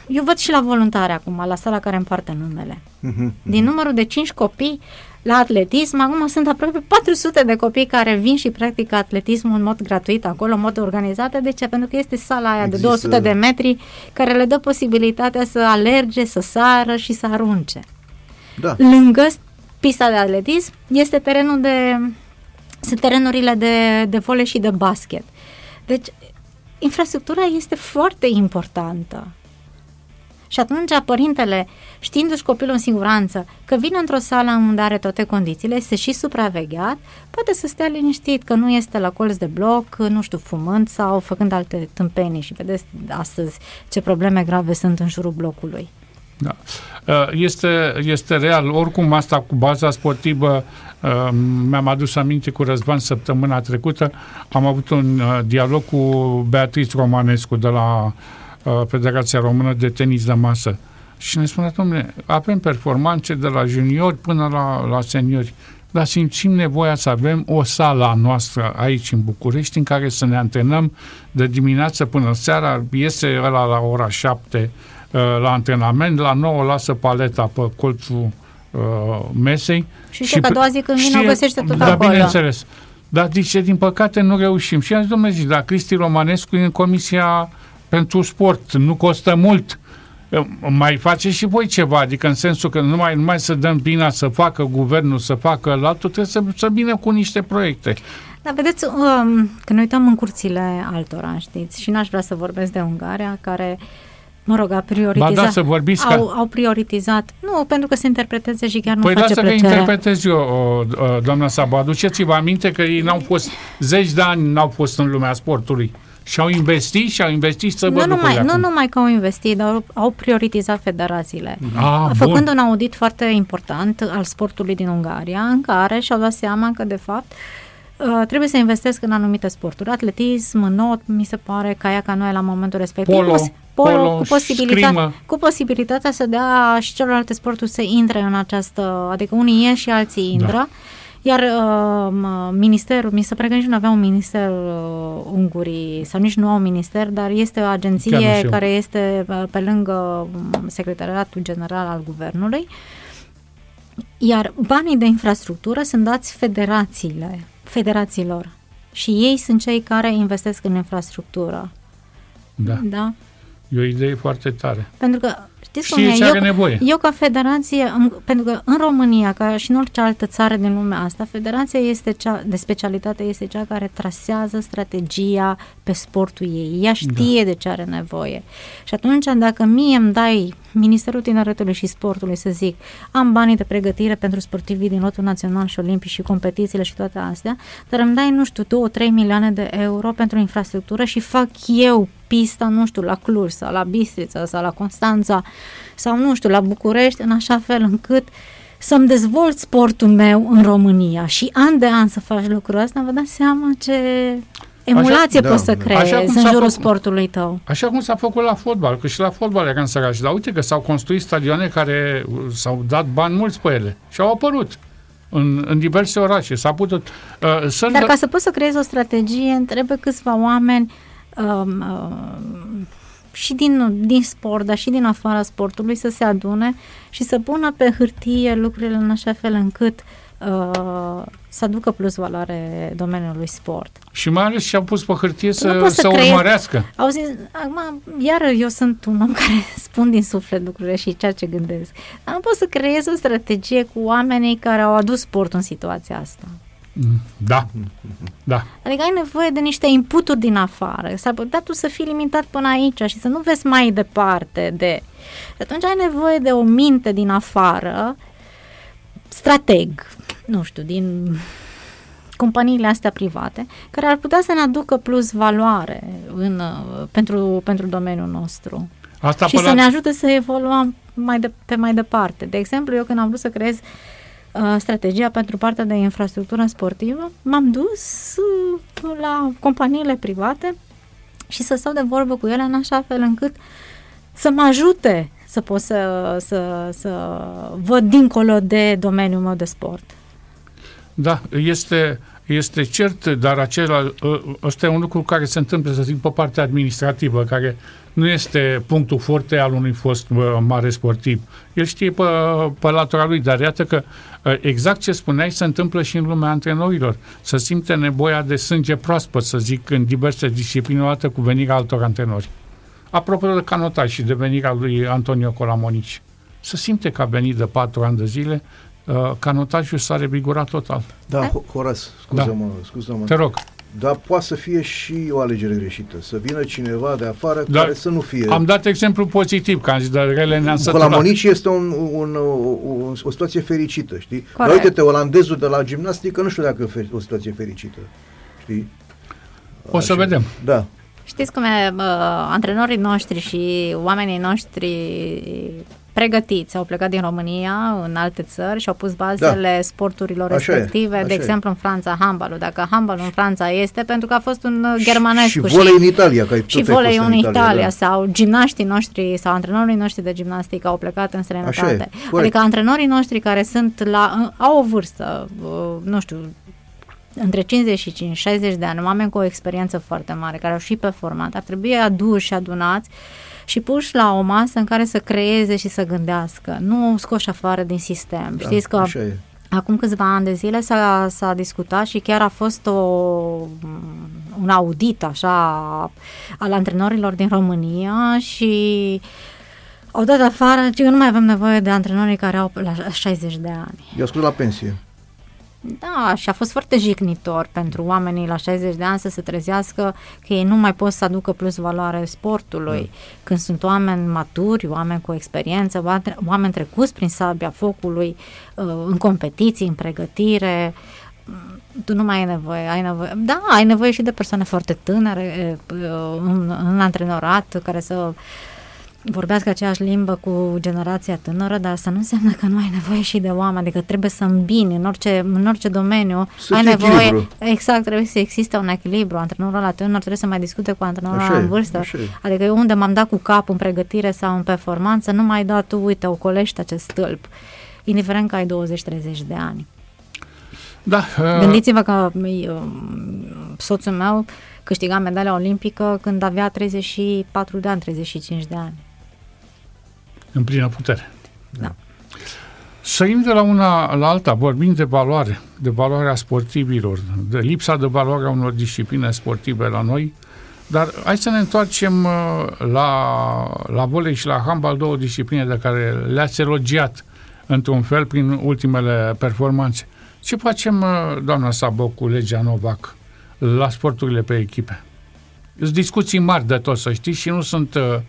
eu văd și la voluntare acum, la sala care împarte numele. Uh-huh. Din numărul de 5 copii la atletism, acum sunt aproape 400 de copii care vin și practică atletismul în mod gratuit acolo, în mod organizat. De ce? Pentru că este sala aia Există... de 200 de metri care le dă posibilitatea să alerge, să sară și să arunce. Da. Lângă pista de atletism este terenul de sunt terenurile de, de vole și de basket. Deci, infrastructura este foarte importantă. Și atunci părintele, știindu-și copilul în siguranță, că vine într-o sală unde are toate condițiile, este și supravegheat, poate să stea liniștit, că nu este la colț de bloc, nu știu, fumând sau făcând alte tâmpenii. Și vedeți astăzi ce probleme grave sunt în jurul blocului. Da. Uh, este, este real. Oricum, asta cu baza sportivă, uh, mi-am adus aminte cu Răzvan săptămâna trecută, am avut un uh, dialog cu Beatrice Romanescu de la Federația Română de Tenis de Masă. Și ne spunea, domnule, avem performanțe de la juniori până la, la seniori, dar simțim nevoia să avem o sală a noastră aici în București în care să ne antrenăm de dimineață până seara, iese ăla la ora 7 Uh, la antrenament, la 9 lasă paleta pe colțul uh, mesei. Și, și că a doua zi când vine o găsește tot da, acolo. bineînțeles. Dar zice, din păcate nu reușim. Și am zis, domnule, zic, dar Cristi Romanescu e în Comisia pentru Sport, nu costă mult. Uh, mai face și voi ceva, adică în sensul că numai, numai să dăm bine să facă guvernul, să facă la altul, trebuie să, să vină cu niște proiecte. Da, vedeți, um, când ne uităm în curțile altora, știți, și n-aș vrea să vorbesc de Ungaria, care uh, mă rog, a prioritizat. Ba da, să vorbiți au, ca... au prioritizat. Nu, pentru că se interpreteze și chiar nu păi face plăcere. Păi că interpretez eu, o, o, doamna Sabu. Aduceți-vă aminte că ei n-au fost, zeci de ani n-au fost în lumea sportului. Și au investit și au investit să nu numai, Nu numai că au investit, dar au prioritizat federațiile. Ah, făcând bun. un audit foarte important al sportului din Ungaria, în care și-au dat seama că, de fapt, Uh, trebuie să investesc în anumite sporturi. Atletism, not, mi se pare, ca noi la momentul respectiv. Polo, polo, polo cu, posibilitatea, cu posibilitatea să dea și celelalte sporturi să intre în această, adică unii ieși și alții intră. Da. Iar uh, ministerul, mi se pare că nici nu avea un minister uh, ungurii, sau nici nu au un minister, dar este o agenție care este uh, pe lângă um, Secretariatul General al Guvernului. Iar banii de infrastructură sunt dați federațiile federațiilor și ei sunt cei care investesc în infrastructură. Da. da? E o idee foarte tare. Pentru că Știți cum e? Ce are eu, nevoie. eu ca federație, pentru că în România, ca și în orice altă țară din lumea asta, federația este cea, de specialitate este cea care trasează strategia pe sportul ei. Ea știe da. de ce are nevoie. Și atunci, dacă mie îmi dai Ministerul Tineretului și Sportului, să zic, am banii de pregătire pentru sportivii din lotul național și olimpic și competițiile și toate astea, dar îmi dai, nu știu, 2-3 milioane de euro pentru infrastructură și fac eu pista, nu știu, la Cluj sau la Bistrița sau la Constanța sau, nu știu, la București, în așa fel încât să-mi dezvolt sportul meu în România și an de an să faci lucrul ăsta, vă dați seama ce emulație așa, poți da, să creezi așa cum în jurul făcut, sportului tău. Așa cum s-a făcut la fotbal, că și la fotbal era în săraci, dar uite că s-au construit stadioane care s-au dat bani mulți pe ele și au apărut în, în diverse orașe. S-a putut... Uh, să Dar ca să poți să creezi o strategie, trebuie câțiva oameni um, uh, și din, din sport, dar și din afara sportului să se adune și să pună pe hârtie lucrurile în așa fel încât uh, să aducă plus valoare domeniului sport. Și mai ales și-au pus pe hârtie să, să, să creezi, urmărească. Auzi, acum, iar eu sunt un om [LAUGHS] care spun din suflet lucrurile și ceea ce gândesc. Dar nu pot să creez o strategie cu oamenii care au adus sportul în situația asta. Mm, da, da. Adică ai nevoie de niște inputuri din afară. S-ar putea tu să fii limitat până aici și să nu vezi mai departe de... Atunci ai nevoie de o minte din afară, strateg, nu știu, din companiile astea private, care ar putea să ne aducă plus valoare în, pentru, pentru domeniul nostru. Asta și să la... ne ajute să evoluăm mai de, pe mai departe. De exemplu, eu când am vrut să creez uh, strategia pentru partea de infrastructură sportivă, m-am dus uh, la companiile private și să stau de vorbă cu ele în așa fel încât să mă ajute să pot să, să, să văd dincolo de domeniul meu de sport. Da, este, este cert, dar acela, ă, ăsta e un lucru care se întâmplă, să zic, pe partea administrativă, care nu este punctul forte al unui fost mare sportiv. El știe pe, pe latura lui, dar iată că ă, exact ce spuneai se întâmplă și în lumea antrenorilor. Să simte nevoia de sânge proaspăt, să zic, în diverse discipline, odată cu venirea altor antrenori. Apropo de canotaj și de venirea lui Antonio Colamonici. Să simte că a venit de patru ani de zile, uh, canotajul s-a revigurat total. Da, Horas, scuză-mă, da. scuză-mă. Te rog. Dar poate să fie și o alegere greșită. Să vină cineva de afară Dar care să nu fie... Am dat exemplu pozitiv, că am zis, dar rele ne-am săturat. La Monici este un, un, o, o situație fericită, știi? Corect. Dar uite-te, olandezul de la gimnastică, nu știu dacă e o situație fericită, știi? O să Așa. vedem. Da. Știți cum e, uh, antrenorii noștri și oamenii noștri pregătiți, au plecat din România în alte țări și au pus bazele da. sporturilor așa respective, e, de exemplu în Franța handbalul. Dacă handbalul în Franța este pentru că a fost un germanesc și, și volei în Italia, că și volei în Italia, Italia da. sau gimnaștii noștri sau antrenorii noștri de gimnastică au plecat în străinătate. Adică antrenorii noștri care sunt la au o vârstă, uh, nu știu, între 55 și 60 de ani, oameni cu o experiență foarte mare, care au și performat, ar trebui aduși și adunați și puși la o masă în care să creeze și să gândească, nu scoși afară din sistem. Da, Știți că acum câțiva ani de zile s-a, s-a discutat și chiar a fost o, un audit așa al antrenorilor din România și au dat afară că nu mai avem nevoie de antrenorii care au la 60 de ani. Eu scos la pensie. Da, și a fost foarte jignitor pentru oamenii la 60 de ani să se trezească că ei nu mai pot să aducă plus valoare sportului. Da. Când sunt oameni maturi, oameni cu experiență, oameni trecuți prin sabia focului, uh, în competiții, în pregătire, tu nu mai ai nevoie, ai nevoie, da, ai nevoie și de persoane foarte tânăre uh, în, în antrenorat care să vorbească aceeași limbă cu generația tânără, dar să nu înseamnă că nu ai nevoie și de oameni, adică trebuie să îmbini în orice, în orice domeniu, să ai nevoie, echilibru. exact, trebuie să existe un echilibru, antrenorul la tânăr trebuie să mai discute cu antrenorul așa în vârstă, așa adică eu unde m-am dat cu cap în pregătire sau în performanță, nu mai da tu, uite, ocolești acest stâlp, indiferent că ai 20-30 de ani. Da. Uh... Gândiți-vă că uh, soțul meu câștiga medalia olimpică când avea 34 de ani, 35 de ani în plină putere. Da. Sărim de la una la alta, vorbim de valoare, de valoarea sportivilor, de lipsa de valoare a unor discipline sportive la noi, dar hai să ne întoarcem uh, la, la volei și la handbal, două discipline de care le-ați elogiat într-un fel prin ultimele performanțe. Ce facem, uh, doamna Sabo, cu legea Novac la sporturile pe echipe? Sunt discuții mari de tot, să știți, și nu sunt uh, Păi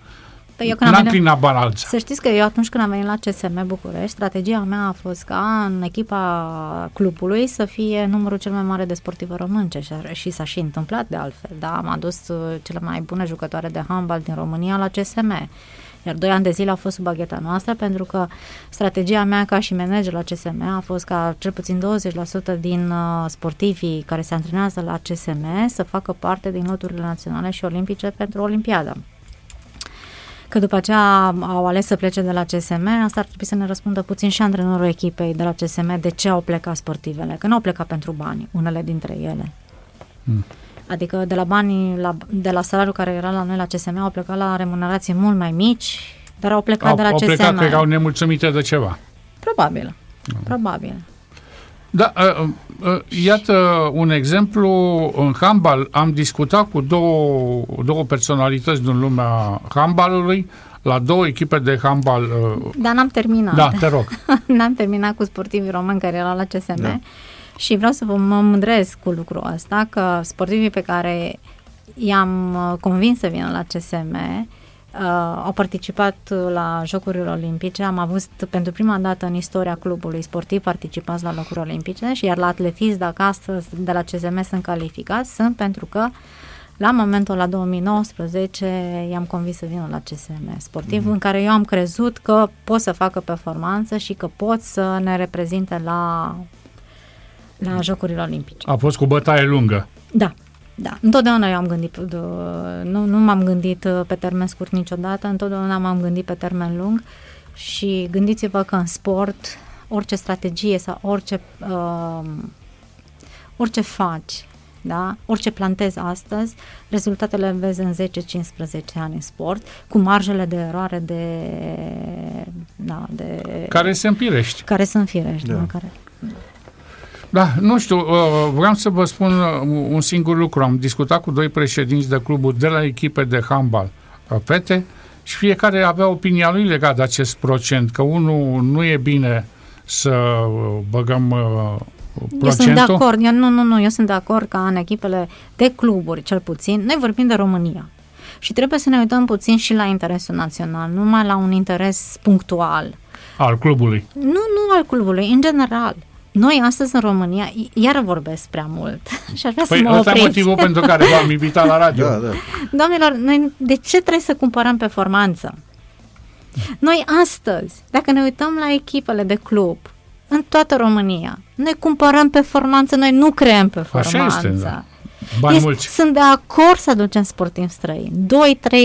eu când am venit, banal. Să știți că eu atunci când am venit la CSM București, strategia mea a fost ca în echipa clubului să fie numărul cel mai mare de sportive români și, și s-a și întâmplat de altfel. Da? Am adus uh, cele mai bune jucătoare de handbal din România la CSM. Iar doi ani de zile au fost sub bagheta noastră pentru că strategia mea ca și manager la CSM a fost ca cel puțin 20% din uh, sportivii care se antrenează la CSM să facă parte din loturile naționale și olimpice pentru Olimpiada că după aceea au ales să plece de la CSM, asta ar trebui să ne răspundă puțin și antrenorul echipei de la CSM de ce au plecat sportivele, că nu au plecat pentru bani, unele dintre ele. Mm. Adică de la banii, la, de la salariul care era la noi la CSM, au plecat la remunerații mult mai mici, dar au plecat au, de la au CSM. Au plecat că erau nemulțumite de ceva. Probabil, mm. probabil. Da, uh, uh, iată un exemplu. În handbal am discutat cu două, două personalități din lumea handbalului la două echipe de handbal. Uh, Dar n-am terminat. Da, te rog. [LAUGHS] n-am terminat cu sportivii români care erau la CSM da. și vreau să vă mă mândresc cu lucrul ăsta, că sportivii pe care i-am uh, convins să vină la CSM uh, au participat la Jocurile Olimpice. Am avut pentru prima dată în istoria clubului sportiv participați la Locuri Olimpice și iar la atletism, dacă astăzi de la CSM sunt calificați, sunt pentru că la momentul la 2019 i-am convins să vină la CSM sportiv, mm-hmm. în care eu am crezut că pot să facă performanță și că pot să ne reprezinte la, la Jocurile Olimpice. A fost cu bătaie lungă. Da, da, întotdeauna eu am gândit, nu, nu m-am gândit uh, pe termen scurt niciodată, întotdeauna m-am gândit pe termen lung și gândiți-vă că în sport orice strategie sau orice, uh, orice faci, da? orice plantezi astăzi, rezultatele vezi în 10-15 ani în sport, cu marjele de eroare de... Da, de care sunt firești. Care sunt firești, da. da care, da, nu știu, uh, vreau să vă spun uh, un singur lucru. Am discutat cu doi președinți de cluburi de la echipe de handbal uh, fete și fiecare avea opinia lui legat de acest procent, că unul nu e bine să băgăm procentul. Eu sunt de acord, eu, nu, nu, nu, eu sunt de acord ca în echipele de cluburi, cel puțin, noi vorbim de România. Și trebuie să ne uităm puțin și la interesul național, nu numai la un interes punctual. Al clubului. Nu, nu al clubului, în general. Noi astăzi în România, iar vorbesc prea mult [LAUGHS] și aș vrea păi să mă opriți. e motivul pentru care [LAUGHS] v-am invitat la radio. Da, da. Doamnelor, noi de ce trebuie să cumpărăm performanță? Noi astăzi, dacă ne uităm la echipele de club în toată România, noi cumpărăm performanță, noi nu creăm performanță. Așa este, da. Bani este, mulți. Sunt de acord să aducem sportivi străini.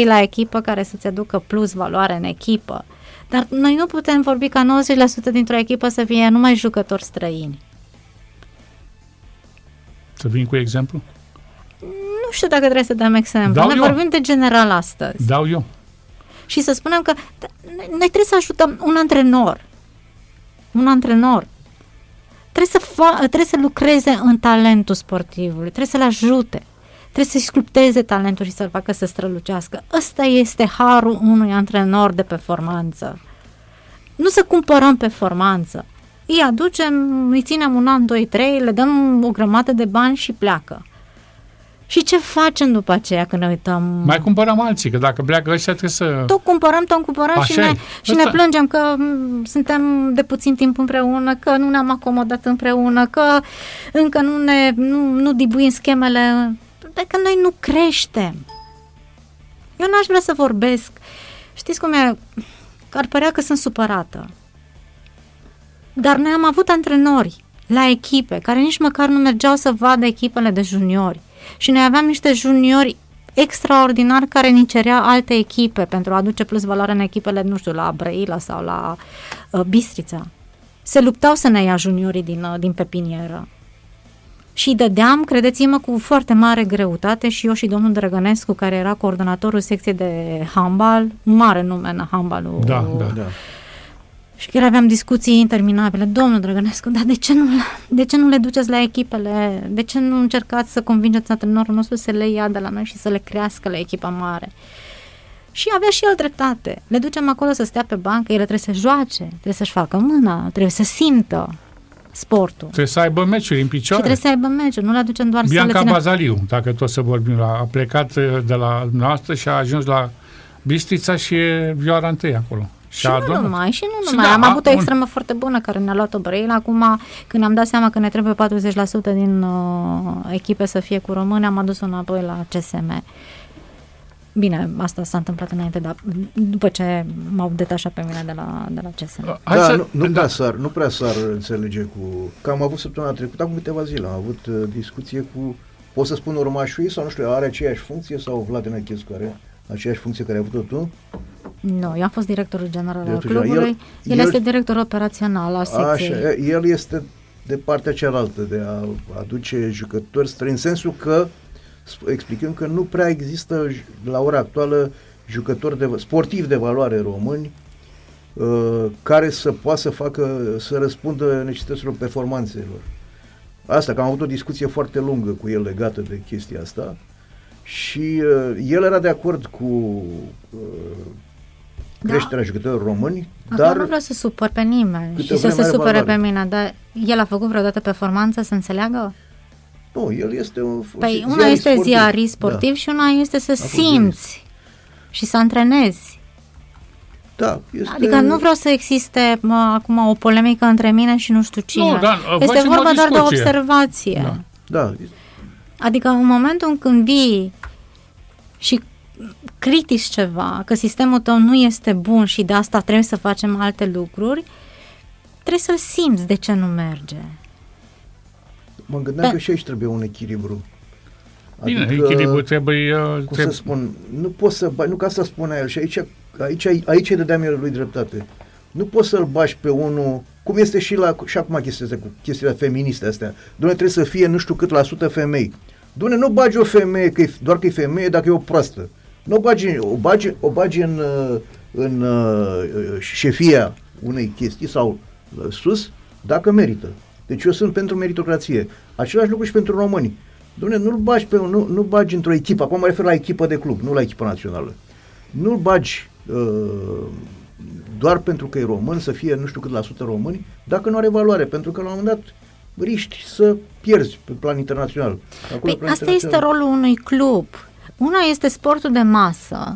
2-3 la echipă care să-ți aducă plus valoare în echipă. Dar noi nu putem vorbi ca 90% dintr-o echipă să fie numai jucători străini. Să vin cu exemplu? Nu știu dacă trebuie să dăm exemplu. Dau noi eu. vorbim de general astăzi. Dau eu. Și să spunem că noi trebuie să ajutăm un antrenor. Un antrenor. Trebuie să, fa- trebuie să lucreze în talentul sportivului, trebuie să-l ajute trebuie să-și sculpteze talentul și să-l facă să strălucească. Ăsta este harul unui antrenor de performanță. Nu să cumpărăm performanță. Îi aducem, îi ținem un an, doi, trei, le dăm o grămadă de bani și pleacă. Și ce facem după aceea când ne uităm? Mai cumpărăm alții, că dacă pleacă ăștia trebuie să... Tot cumpărăm, tot cumpărăm Așa și, ne, și ne plângem că suntem de puțin timp împreună, că nu ne-am acomodat împreună, că încă nu ne nu, nu dibuim schemele dacă noi nu creștem. Eu n-aș vrea să vorbesc. Știți cum e? Că ar părea că sunt supărată. Dar noi am avut antrenori la echipe care nici măcar nu mergeau să vadă echipele de juniori. Și noi aveam niște juniori extraordinari care ni cerea alte echipe pentru a aduce plus valoare în echipele, nu știu, la Brăila sau la uh, Bistrița. Se luptau să ne ia juniorii din, uh, din pepinieră și dădeam, credeți-mă, cu foarte mare greutate și eu și domnul Drăgănescu, care era coordonatorul secției de handbal, mare nume în handbalul. Da, da, da. Și chiar aveam discuții interminabile. Domnul Drăgănescu, dar de ce, nu, de ce nu le duceți la echipele? De ce nu încercați să convingeți antrenorul nostru să le ia de la noi și să le crească la echipa mare? Și avea și el dreptate. Le ducem acolo să stea pe bancă, ele trebuie să joace, trebuie să-și facă mâna, trebuie să simtă sportul. Trebuie să aibă meciuri în picioare. Și trebuie să aibă meciuri, nu le aducem doar Bianca să le ținem... Bazaliu, dacă tot să vorbim, la, a plecat uh, de la noastră și a ajuns la Bistrița și e vioara întâi acolo. Și, și nu numai, și nu numai. Și da, am avut o extremă foarte bună care ne-a luat-o Brăila. Acum, când am dat seama că ne trebuie 40% din uh, echipe să fie cu români, am adus-o înapoi la CSM. Bine, asta s-a întâmplat înainte, dar după ce m-au detașat pe mine de la, de la CSM. Da, să, nu, nu, da. prea sar, nu prea sar înțelege cu... Că am avut săptămâna trecută, acum câteva zile, am avut uh, discuție cu, pot să spun urmașul sau nu știu, are aceeași funcție sau Vlad Năchescu are aceeași funcție care ai avut tu? Nu, eu am fost directorul general al clubului, el, el, el este director operațional al secției. Așa, el este de partea cealaltă, de a aduce jucători străini, în sensul că explicând că nu prea există la ora actuală jucători de, sportivi de valoare români uh, care să poată să facă, să răspundă necesităților performanțelor. Asta, că am avut o discuție foarte lungă cu el legată de chestia asta și uh, el era de acord cu uh, creșterea da. jucătorilor români, Acum dar... nu vreau să supăr pe nimeni și să se supere valoare. pe mine, dar el a făcut vreodată performanță să înțeleagă? Nu, el este un Păi una este sportiv. ziarist sportiv da. și una este să a simți și să antrenezi. Da, este... Adică nu vreau să existe mă, acum o polemică între mine și nu știu cine. Nu, da, este vorba doar de observație. Da. da. Adică în momentul când vii și critici ceva, că sistemul tău nu este bun și de asta trebuie să facem alte lucruri, trebuie să-l simți de ce nu merge. Mă gândeam Pe... că și aici trebuie un echilibru. Bine, adică, echilibru trebuie... Uh, cum trebuie... să spun, nu poți să nu ca să spună el și aici, aici, aici îi dădeam el lui dreptate. Nu poți să-l bași pe unul, cum este și, la, și acum chestiile, cu chestiile feministe astea. Doamne, trebuie să fie nu știu cât la sută femei. Doamne, nu bagi o femeie că e, doar că e femeie dacă e o proastă. Nu o bagi, o bagi, o bagi în, uh, în uh, șefia unei chestii sau uh, sus dacă merită. Deci eu sunt pentru meritocrație. Același lucru și pentru români. Dom'le, nu-l bagi, pe, nu, nu bagi într-o echipă, acum mă refer la echipă de club, nu la echipă națională. Nu-l bagi uh, doar pentru că e român, să fie nu știu cât la sută români, dacă nu are valoare, pentru că la un moment dat riști să pierzi pe plan internațional. Acolo, păi plan asta internațional. este rolul unui club. Una este sportul de masă,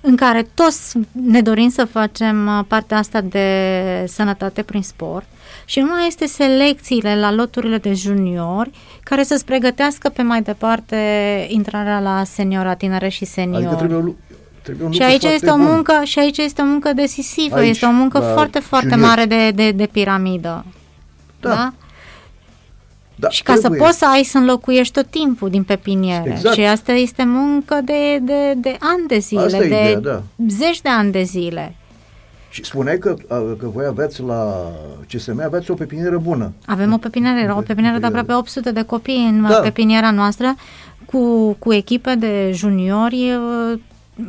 în care toți ne dorim să facem uh, partea asta de sănătate prin sport și una este selecțiile la loturile de juniori care să-ți pregătească pe mai departe intrarea la seniora, tinere și senior. Adică trebuie, trebuie un și aici este o muncă bun. și aici este o muncă decisivă, aici, este o muncă foarte, foarte junior. mare de, de, de piramidă. Da. da? Da, și ca trebuie. să poți să ai să înlocuiești tot timpul din pepiniere. Exact. Și asta este muncă de, de, de ani de zile, asta de ideea, da. zeci de ani de zile. Și spuneai că, că voi aveți la CSM, aveți o pepinieră bună. Avem o pepinieră, o pepinieră de aproape 800 de copii în da. pepiniera noastră, cu, cu echipe de juniori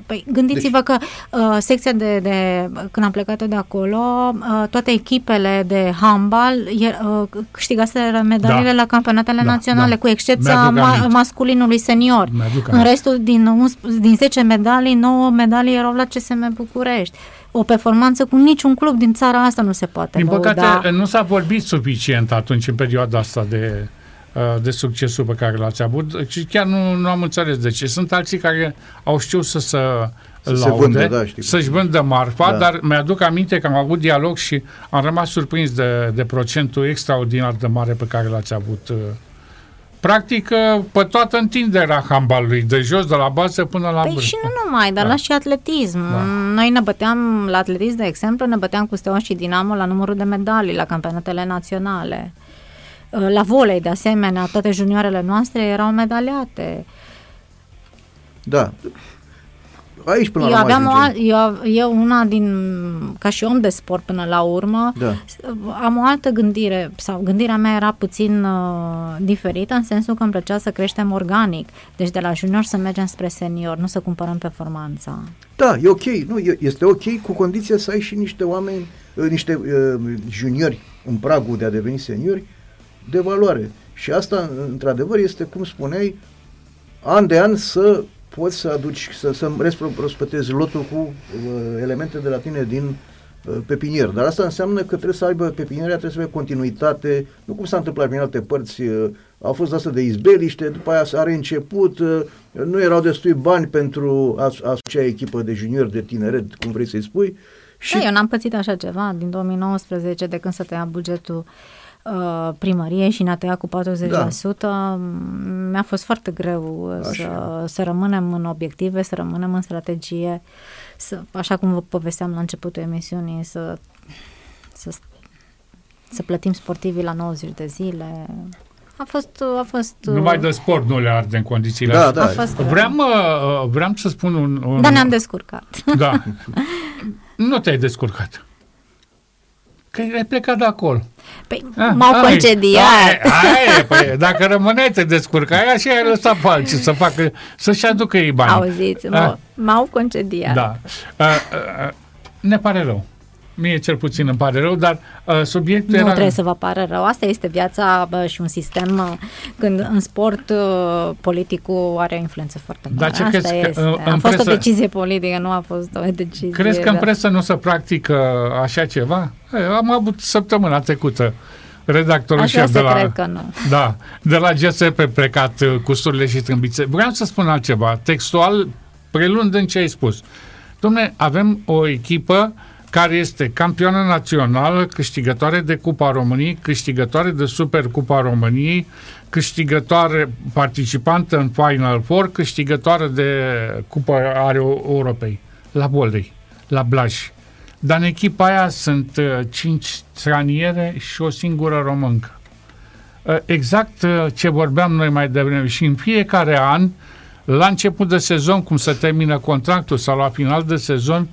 Păi gândiți-vă deci, că uh, secția de, de, când am plecat de acolo, uh, toate echipele de handbal uh, câștigaseră medaliile da. la campionatele da, naționale, da. cu excepția ma- masculinului senior. În restul, din, din 10 medalii, 9 medalii erau la CSM București. O performanță cu niciun club din țara asta nu se poate Din păcate, da. nu s-a vorbit suficient atunci, în perioada asta de Uh, de succesul pe care l-ați avut și chiar nu, nu am înțeles de ce. Sunt alții care au știut să se să laude, se vândă, da, știi. să-și vândă marfa, da. dar mi-aduc aminte că am avut dialog și am rămas surprins de, de procentul extraordinar de mare pe care l-ați avut. Uh. Practic, uh, pe toată întinderea handbalului, de jos, de la bază până la păi vârf. și nu numai, dar da. la și atletism. Da. Noi ne băteam, la atletism, de exemplu, ne băteam cu Steaua și Dinamo la numărul de medalii la campionatele naționale. Uh, la volei, de asemenea, toate junioarele noastre erau medaliate. Da. Aici până eu la aveam o, eu, eu una din, ca și om de sport până la urmă, da. am o altă gândire, sau gândirea mea era puțin uh, diferită, în sensul că îmi plăcea să creștem organic. Deci de la junior să mergem spre senior, nu să cumpărăm performanța. Da, e ok, nu, este ok cu condiția să ai și niște oameni, uh, niște uh, juniori în pragul de a deveni seniori, de valoare. Și asta, într-adevăr, este, cum spuneai, an de an să poți să aduci, să, să răsprospătezi lotul cu uh, elemente de la tine din uh, pepinier. Dar asta înseamnă că trebuie să aibă pepinierea, trebuie să aibă continuitate, nu cum s-a întâmplat prin alte părți, uh, au fost asta de izbeliște, după aia s-a reînceput, uh, nu erau destui bani pentru a, acea echipă de juniori, de tineret, cum vrei să-i spui. Și... Da, eu n-am pățit așa ceva din 2019, de când să tăia bugetul uh, Uh, primărie și ne-a tăiat cu 40%, da. mi-a fost foarte greu uh, să, să rămânem în obiective, să rămânem în strategie, să, așa cum vă povesteam la începutul emisiunii, să, să, să plătim sportivii la 90 de zile. A fost, a fost... Numai de sport nu le arde în condițiile da, astea. Da, da. Vreau, vreau să spun un... un... Dar ne-am descurcat. Da. [LAUGHS] nu te-ai descurcat. Că ai plecat de acolo. Păi ah, m-au concediat. Ai, ai, păi, dacă rămâneai, te descurcai așa ai lăsat pe alții să facă, să-și aducă ei bani. Auziți, m-au concediat. Da. Uh, uh, ne pare rău. Mie cel puțin îmi pare rău, dar uh, subiectul Nu era... trebuie să vă pară rău, asta este viața bă, și un sistem uh, când în sport uh, politicul are o influență foarte mare. Dar ce asta crezi este. Că, a fost presă... o decizie politică, nu a fost o decizie... Crezi că da. în presă nu se practică așa ceva? E, am avut săptămâna trecută redactorul Așa șef de la, cred că nu. Da, de la GSP plecat uh, cu surile și trâmbițe. Vreau să spun altceva, textual, prelund în ce ai spus. Domne, avem o echipă care este campioană națională, câștigătoare de Cupa României, câștigătoare de Super Cupa României, câștigătoare participantă în Final Four, câștigătoare de Cupa are Europei, la Boldei, la Blaj. Dar în echipa aia sunt uh, cinci straniere și o singură româncă. Uh, exact uh, ce vorbeam noi mai devreme și în fiecare an, la început de sezon, cum se termină contractul sau la final de sezon,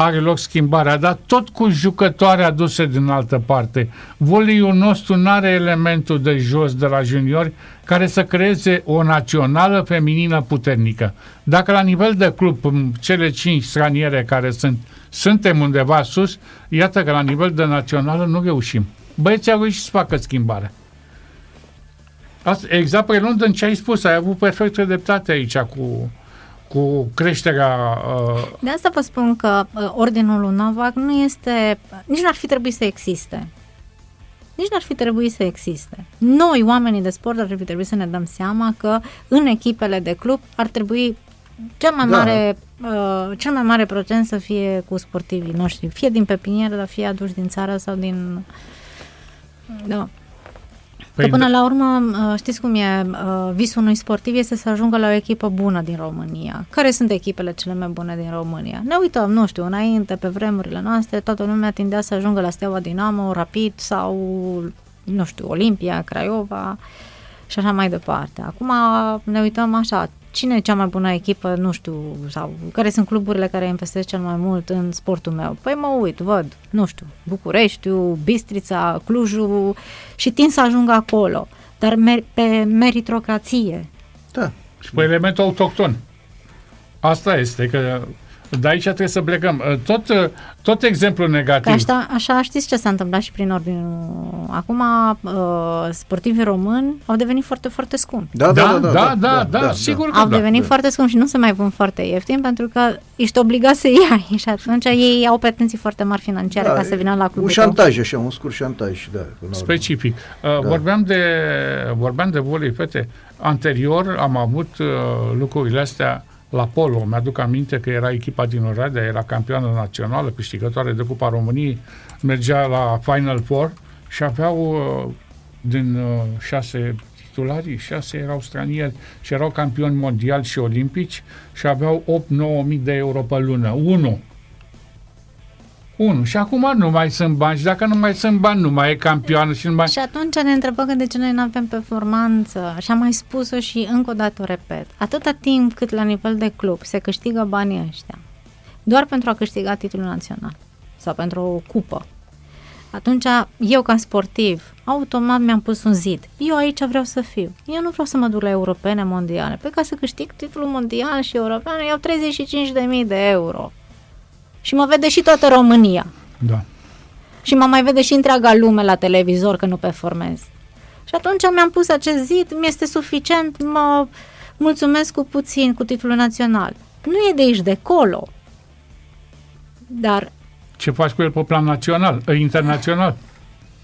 are loc schimbarea, dar tot cu jucătoare aduse din altă parte. Voleiul nostru nu are elementul de jos de la juniori care să creeze o națională feminină puternică. Dacă la nivel de club, cele cinci straniere care sunt, suntem undeva sus, iată că la nivel de națională nu reușim. Băieții au reușit să facă schimbarea. Asta, exact prelund în ce ai spus, ai avut perfectă dreptate aici cu, cu creșterea... Uh... De asta vă spun că uh, Ordinul lui Novak nu este... Nici n-ar fi trebuit să existe. Nici n-ar fi trebuit să existe. Noi, oamenii de sport, ar fi trebuit să ne dăm seama că în echipele de club ar trebui cel mai da. mare uh, cel mai mare procent să fie cu sportivii noștri, fie din pepinieră, dar fie aduși din țară sau din... Da. Păi că până la urmă, uh, știți cum e, uh, visul unui sportiv este să ajungă la o echipă bună din România. Care sunt echipele cele mai bune din România? Ne uităm, nu știu, înainte, pe vremurile noastre, toată lumea tindea să ajungă la Steaua Dinamo, Rapid sau, nu știu, Olimpia, Craiova și așa mai departe. Acum ne uităm așa, cine e cea mai bună echipă, nu știu, sau care sunt cluburile care investesc cel mai mult în sportul meu? Păi mă uit, văd, nu știu, Bucureștiu, Bistrița, Clujul și tind să ajung acolo, dar mer- pe meritocrație. Da. Și pe elementul autohton. Asta este, că de aici trebuie să plecăm. Uh, tot, uh, tot exemplul negativ. Așa, așa știți ce s-a întâmplat și prin ordinul. Acum uh, sportivii români au devenit foarte, foarte scumpi. Da, da, da, da, da, da, da, da sigur că Au da. devenit da. foarte scumpi și nu se mai vând foarte ieftin pentru că ești obligat să iei [LAUGHS] și atunci ei au pretenții foarte mari financiare da, ca să vină la club. Un șantaj, așa, un scurt șantaj, da. Specific. Uh, da. Vorbeam de, vorbeam de volei fete. Anterior am avut uh, lucrurile astea la polo. Mi-aduc aminte că era echipa din Oradea, era campioană națională, câștigătoare de Cupa României, mergea la Final Four și aveau uh, din uh, șase titulari, șase erau stranieri și erau campioni mondiali și olimpici și aveau 8-9 mii de euro pe lună. Unul 1. Și acum nu mai sunt bani și dacă nu mai sunt bani, nu mai e campioană și nu mai... Și atunci ne întrebăm de ce noi nu avem performanță și am mai spus-o și încă o dată o repet. Atâta timp cât la nivel de club se câștigă banii ăștia, doar pentru a câștiga titlul național sau pentru o cupă, atunci eu ca sportiv, automat mi-am pus un zid. Eu aici vreau să fiu. Eu nu vreau să mă duc la europene, mondiale. Pe ca să câștig titlul mondial și european, eu iau 35.000 de euro. Și mă vede și toată România. Da. Și mă mai vede și întreaga lume la televizor că nu performez. Și atunci mi-am pus acest zid, mi-este suficient, mă mulțumesc cu puțin cu titlul național. Nu e de aici, de acolo. Dar... Ce faci cu el pe plan național, internațional?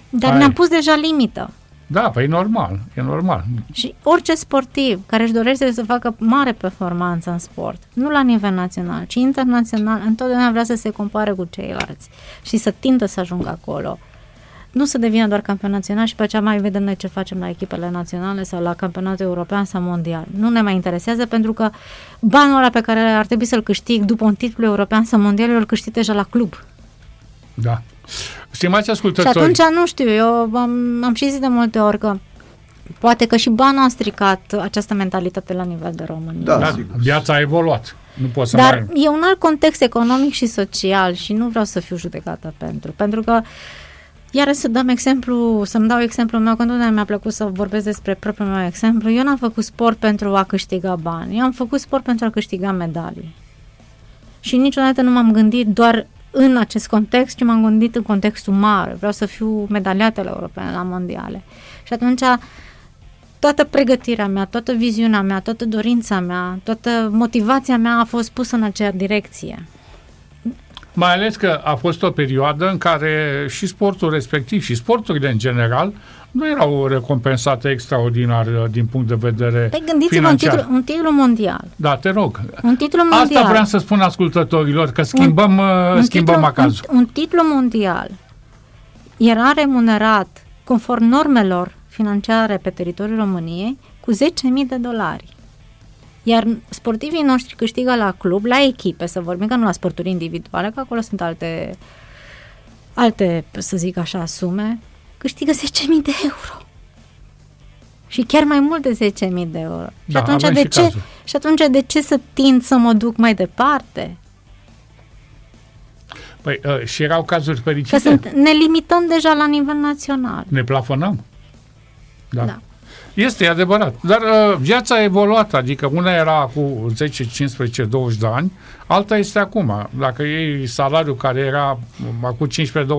Dar Ai. ne-am pus deja limită. Da, păi e normal, e normal. Și orice sportiv care își dorește să facă mare performanță în sport, nu la nivel național, ci internațional, întotdeauna vrea să se compare cu ceilalți și să tindă să ajungă acolo. Nu să devină doar campion național și pe aceea mai vedem noi ce facem la echipele naționale sau la campionatul european sau mondial. Nu ne mai interesează pentru că banul ăla pe care ar trebui să-l câștig după un titlu european sau mondial, îl câștig deja la club. Da. Stimați ascultători... Și atunci, nu știu, eu am, am și zis de multe ori că poate că și banul a stricat această mentalitate la nivel de România. Da, da viața a evoluat. Nu pot să Dar mai... e un alt context economic și social și nu vreau să fiu judecată pentru. Pentru că iar să dăm exemplu, să-mi dau exemplu meu, că întotdeauna mi-a plăcut să vorbesc despre propriul meu exemplu. Eu n-am făcut sport pentru a câștiga bani. Eu am făcut sport pentru a câștiga medalii. Și niciodată nu m-am gândit doar în acest context, ci m-am gândit în contextul mare. Vreau să fiu medaliată la europene, la mondiale. Și atunci toată pregătirea mea, toată viziunea mea, toată dorința mea, toată motivația mea a fost pusă în acea direcție. Mai ales că a fost o perioadă în care și sportul respectiv și sporturile în general nu erau recompensate extraordinar uh, din punct de vedere păi gândiți-vă financiar. un titlu, un titlu mondial. Da, te rog. Un titlu mondial. Asta vreau să spun ascultătorilor, că schimbăm, un, uh, un schimbăm titlu, acazul. Un, un titlu mondial era remunerat conform normelor financiare pe teritoriul României cu 10.000 de dolari. Iar sportivii noștri câștigă la club, la echipe, să vorbim că nu la sporturi individuale, că acolo sunt alte, alte să zic așa, sume, câștigă 10.000 de euro. Și chiar mai mult de 10.000 de euro. Da, și, atunci de și, ce, și atunci de ce să tind să mă duc mai departe? Păi uh, și erau cazuri fericite. Că sunt, ne limităm deja la nivel național. Ne plafonăm. Da. da. Este adevărat. Dar uh, viața a evoluat, adică una era cu 10, 15, 20 de ani, alta este acum. Dacă iei salariul care era acum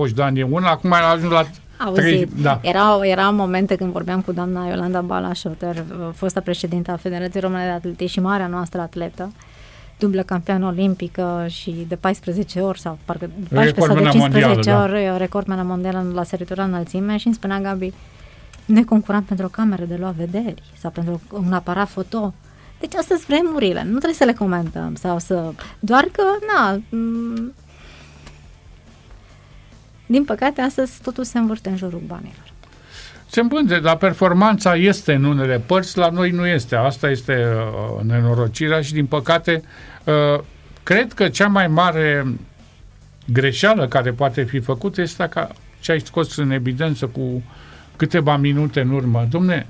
15-20 de ani e una, acum a ajuns la Auzit. Trei, da. Erau, erau momente când vorbeam cu doamna Iolanda Balașoter, fosta președintă a Federației Române de Atletism și marea noastră atletă, dublă campion olimpică și de 14 ori sau parcă 14 sau de 15 mondială, ori da. recordmena mondială la săritura înălțime și îmi spunea Gabi, ne concurăm pentru o cameră de luat vederi sau pentru un aparat foto. Deci astea sunt vremurile, nu trebuie să le comentăm sau să... Doar că, na, m- din păcate, astăzi totul se învârte în jurul banilor. Se învârte, dar performanța este în unele părți, la noi nu este. Asta este uh, nenorocirea și, din păcate, uh, cred că cea mai mare greșeală care poate fi făcută este ca ce ai scos în evidență cu câteva minute în urmă. Domne,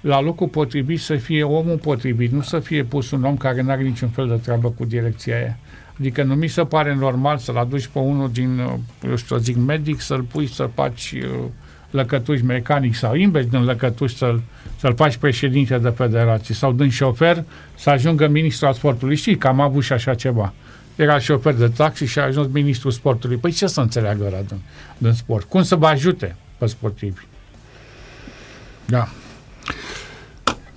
la locul potrivit să fie omul potrivit, nu să fie pus un om care nu are niciun fel de treabă cu direcția aia. Adică nu mi se pare normal să-l aduci pe unul din, uh, eu știu, zic medic, să-l pui să faci uh, lăcătuși mecanic sau invers din lăcătuși să-l, să-l faci președinte de federație sau din șofer să ajungă ministrul al sportului. Știi că am avut și așa ceva. Era șofer de taxi și a ajuns ministrul sportului. Păi ce să înțeleagă ăla din, din sport? Cum să vă ajute pe sportivi? Da.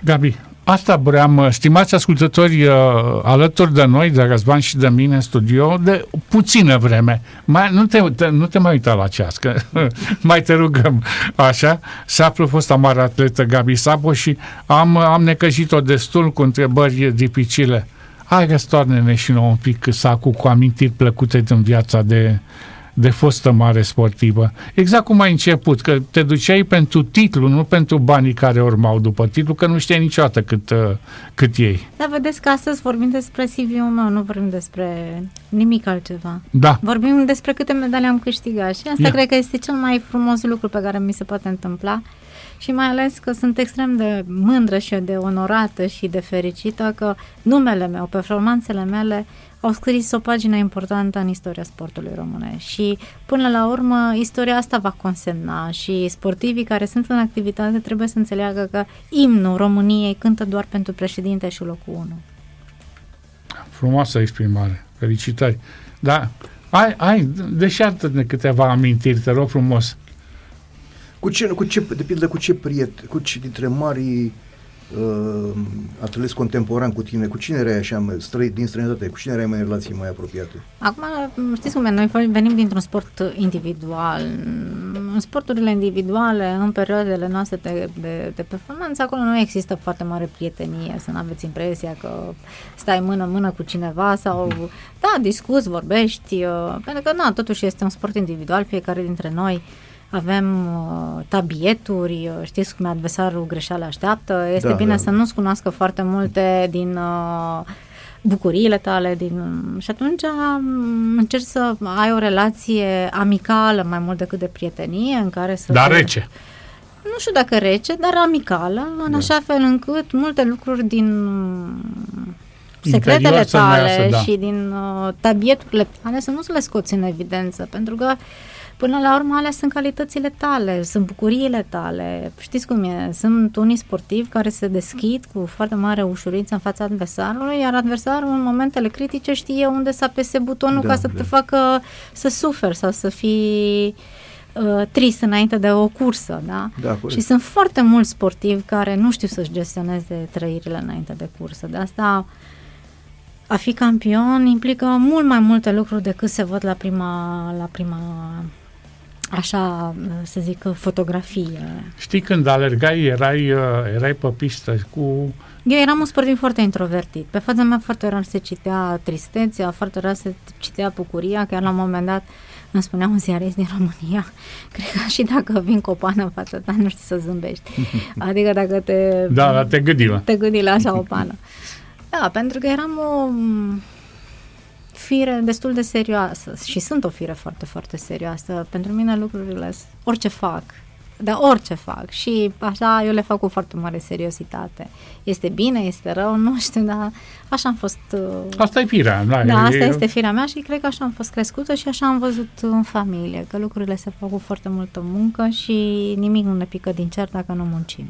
Gabi, Asta vreau, stimați ascultători, uh, alături de noi, de Răzvan și de mine în studio, de puțină vreme. Mai, nu, te, te, nu te mai uita la ceas, că [LAUGHS] mai te rugăm așa. Se află fosta mare atletă Gabi Sabo și am, am necăjit-o destul cu întrebări dificile. Hai răstoarne-ne și nouă un pic sacul cu amintiri plăcute din viața de, de fostă mare sportivă. Exact cum ai început, că te duceai pentru titlu, nu pentru banii care urmau după titlu, că nu știai niciodată cât, uh, cât ei. Da, vedeți că astăzi vorbim despre CV-ul meu, nu vorbim despre nimic altceva. Da. Vorbim despre câte medalii am câștigat și asta Ia. cred că este cel mai frumos lucru pe care mi se poate întâmpla și mai ales că sunt extrem de mândră și de onorată și de fericită că numele meu, performanțele mele au scris o pagină importantă în istoria sportului românesc și până la urmă istoria asta va consemna și sportivii care sunt în activitate trebuie să înțeleagă că imnul României cântă doar pentru președinte și locul 1. Frumoasă exprimare. Felicitări. Da, ai, ai, deșeartă-ne câteva amintiri, te rog frumos. Cu ce, cu ce, de pildă, cu ce priet, cu ce dintre marii uh, atleți contemporan cu tine, cu cine erai așa străi, din străinătate, cu cine erai mai relații mai apropiate? Acum, știți cum e, noi venim dintr-un sport individual. În sporturile individuale, în perioadele noastre de, de, de performanță, acolo nu există foarte mare prietenie, să nu aveți impresia că stai mână-mână cu cineva sau, mm. da, discuți, vorbești, uh, pentru că, na, totuși este un sport individual, fiecare dintre noi uh, avem uh, tabieturi, uh, știți cum adversarul greșeală așteaptă, este da, bine da. să nu-ți cunoască foarte multe din uh, bucuriile tale din... și atunci um, încerci să ai o relație amicală mai mult decât de prietenie în care să... Dar te... rece. Nu știu dacă rece, dar amicală, în da. așa fel încât multe lucruri din secretele tale iasă, da. și din uh, tabieturile tale să nu să le scoți în evidență, pentru că Până la urmă, alea sunt calitățile tale, sunt bucuriile tale. Știți cum e? Sunt unii sportivi care se deschid cu foarte mare ușurință în fața adversarului, iar adversarul în momentele critice știe unde să apese butonul da, ca să da. te facă să suferi sau să fii uh, trist înainte de o cursă, da? da și sunt foarte mulți sportivi care nu știu să-și gestioneze trăirile înainte de cursă. De asta a fi campion implică mult mai multe lucruri decât se văd la prima, la prima așa, să zic, fotografie. Știi, când alergai, erai, uh, erai pe pistă cu... Eu eram un sportiv foarte introvertit. Pe fața mea foarte rar se citea tristețea, foarte rar se citea bucuria, chiar la un moment dat îmi spunea un ziarist din România, [LAUGHS] cred că și dacă vin cu o pană în fața ta, nu știi să zâmbești. [LAUGHS] Adică dacă te... Da, te gândi la. Te gândi la așa o pană. Da, pentru că eram o fire destul de serioasă și sunt o fire foarte, foarte serioasă. Pentru mine lucrurile, orice fac, dar orice fac și așa eu le fac cu foarte mare seriositate. Este bine, este rău, nu știu, dar așa am fost... Uh, asta e firea. Da, da asta e... este firea mea și cred că așa am fost crescută și așa am văzut în familie, că lucrurile se fac cu foarte multă muncă și nimic nu ne pică din cer dacă nu muncim.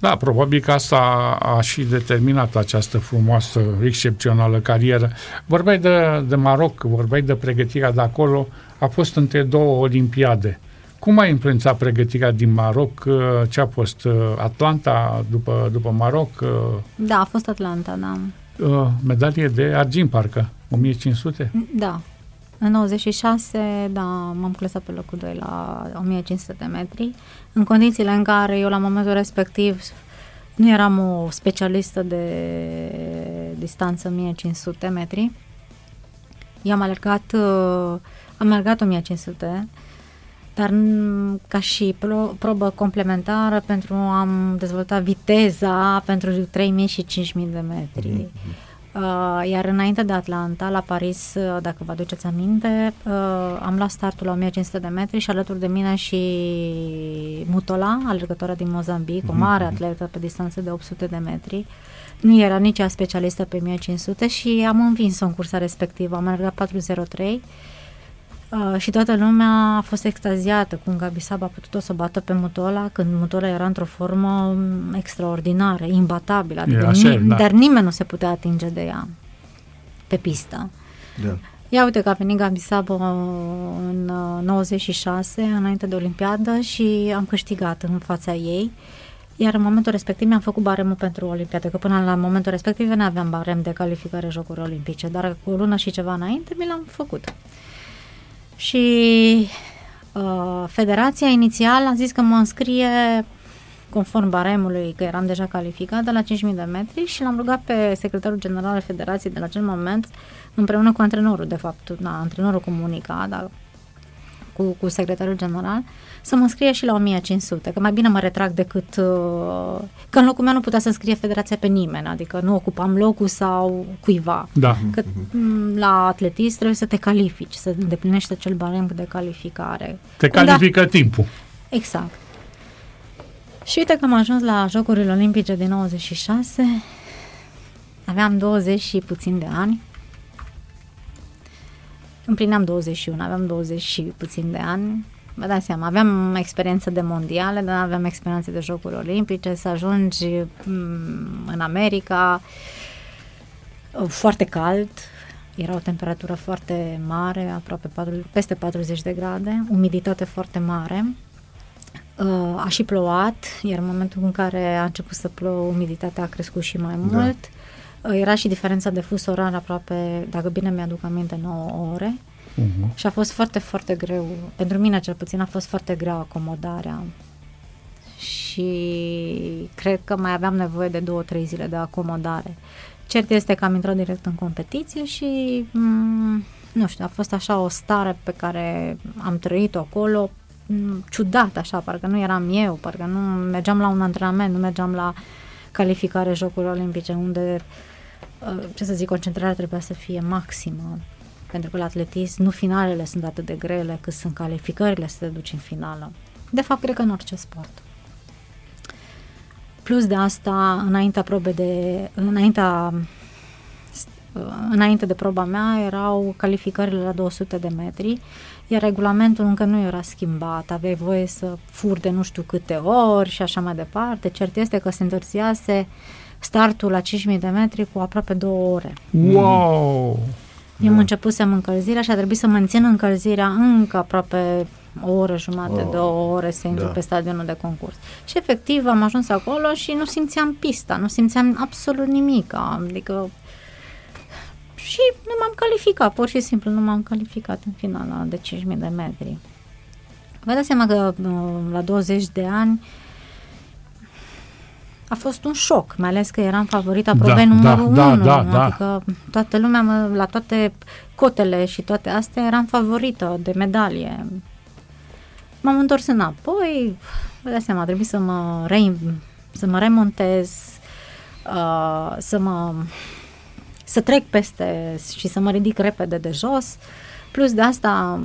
Da, probabil că asta a și determinat această frumoasă, excepțională carieră. Vorbeai de, de Maroc, vorbeai de pregătirea de acolo, a fost între două olimpiade. Cum a influențat pregătirea din Maroc? Ce a fost? Atlanta după, după Maroc? Da, a fost Atlanta, da. Medalie de argint, parcă, 1500? Da, în 96, da, m-am clasat pe locul 2 la 1500 de metri, în condițiile în care eu la momentul respectiv nu eram o specialistă de distanță 1500 metri. Eu am alergat, uh, am alergat 1500, dar ca și pro, probă complementară pentru am dezvoltat viteza pentru 3000 și 5000 de metri. Mm-hmm. Uh, iar înainte de Atlanta, la Paris, uh, dacă vă aduceți aminte, uh, am luat startul la 1500 de metri și alături de mine și Mutola, alergătoarea din Mozambic, o mare mhm. atletă pe distanță de 800 de metri. Nu era nici ea specialistă pe 1500 și am învins-o în cursa respectivă. Am alergat 403 Uh, și toată lumea a fost extaziată cum Gabi Sab a putut să bată pe Mutola când Mutola era într-o formă extraordinară, imbatabilă, adică așa, ni- da. dar nimeni nu se putea atinge de ea pe pistă. Da. Ia uite că a venit Gabi Sabo în 96, uh, înainte de Olimpiadă și am câștigat în fața ei. Iar în momentul respectiv mi-am făcut baremul pentru Olimpiadă, că până la momentul respectiv nu aveam barem de calificare Jocuri Olimpice, dar cu o lună și ceva înainte mi l-am făcut. Și uh, federația inițial a zis că mă înscrie conform baremului, că eram deja calificat de la 5.000 de metri și l-am rugat pe secretarul general al federației de la acel moment, împreună cu antrenorul, de fapt, na, antrenorul comunica, dar cu, cu secretarul general, să mă înscrie și la 1500, că mai bine mă retrag decât... Uh, că în locul meu nu putea să înscrie federația pe nimeni, adică nu ocupam locul sau cuiva. Da. Că mm, la atletism trebuie să te califici, să îndeplinești acel barem de calificare. Te Când califică a... timpul. Exact. Și uite că am ajuns la Jocurile Olimpice din 96, aveam 20 și puțin de ani, împlineam 21, aveam 20 și puțin de ani, vă dați seama, aveam experiență de mondiale, dar aveam experiență de jocuri olimpice, să ajungi mm, în America, foarte cald, era o temperatură foarte mare, aproape 4, peste 40 de grade, umiditate foarte mare, uh, a și plouat, iar în momentul în care a început să plouă, umiditatea a crescut și mai da. mult. Da. Era și diferența de fus orar aproape, dacă bine mi-aduc aminte, 9 ore. Uh-huh. Și a fost foarte, foarte greu. Pentru mine, cel puțin, a fost foarte greu acomodarea. Și cred că mai aveam nevoie de două, trei zile de acomodare. Cert este că am intrat direct în competiție și, m- mm, nu știu, a fost așa o stare pe care am trăit-o acolo, m- mm, ciudat așa, parcă nu eram eu, parcă nu mergeam la un antrenament, nu mergeam la calificare Jocuri Olimpice, unde, uh, ce să zic, concentrarea trebuia să fie maximă pentru că la atletism nu finalele sunt atât de grele cât sunt calificările să te duci în finală. De fapt, cred că în orice sport. Plus de asta, înaintea probe de, înaintea înainte de proba mea erau calificările la 200 de metri, iar regulamentul încă nu era schimbat, aveai voie să furi de nu știu câte ori și așa mai departe. Cert este că se întârziase startul la 5000 de metri cu aproape două ore. Wow! Eu am început să încălzirea și a trebuit să mențin încălzirea încă aproape o oră jumate, oh, două ore să intru da. pe stadionul de concurs. Și efectiv am ajuns acolo și nu simțeam pista, nu simțeam absolut nimic. Adică și nu m-am calificat, pur și simplu nu m-am calificat în finala de 5.000 de metri. Vă dați seama că uh, la 20 de ani a fost un șoc, mai ales că eram favorita probei da, numărul da, 1, da, da, adică da. toată lumea, la toate cotele și toate astea, eram favorită de medalie. M-am întors înapoi, vă dați seama, trebuie să mă, re, să mă remontez, uh, să mă să trec peste și să mă ridic repede de jos. Plus de asta,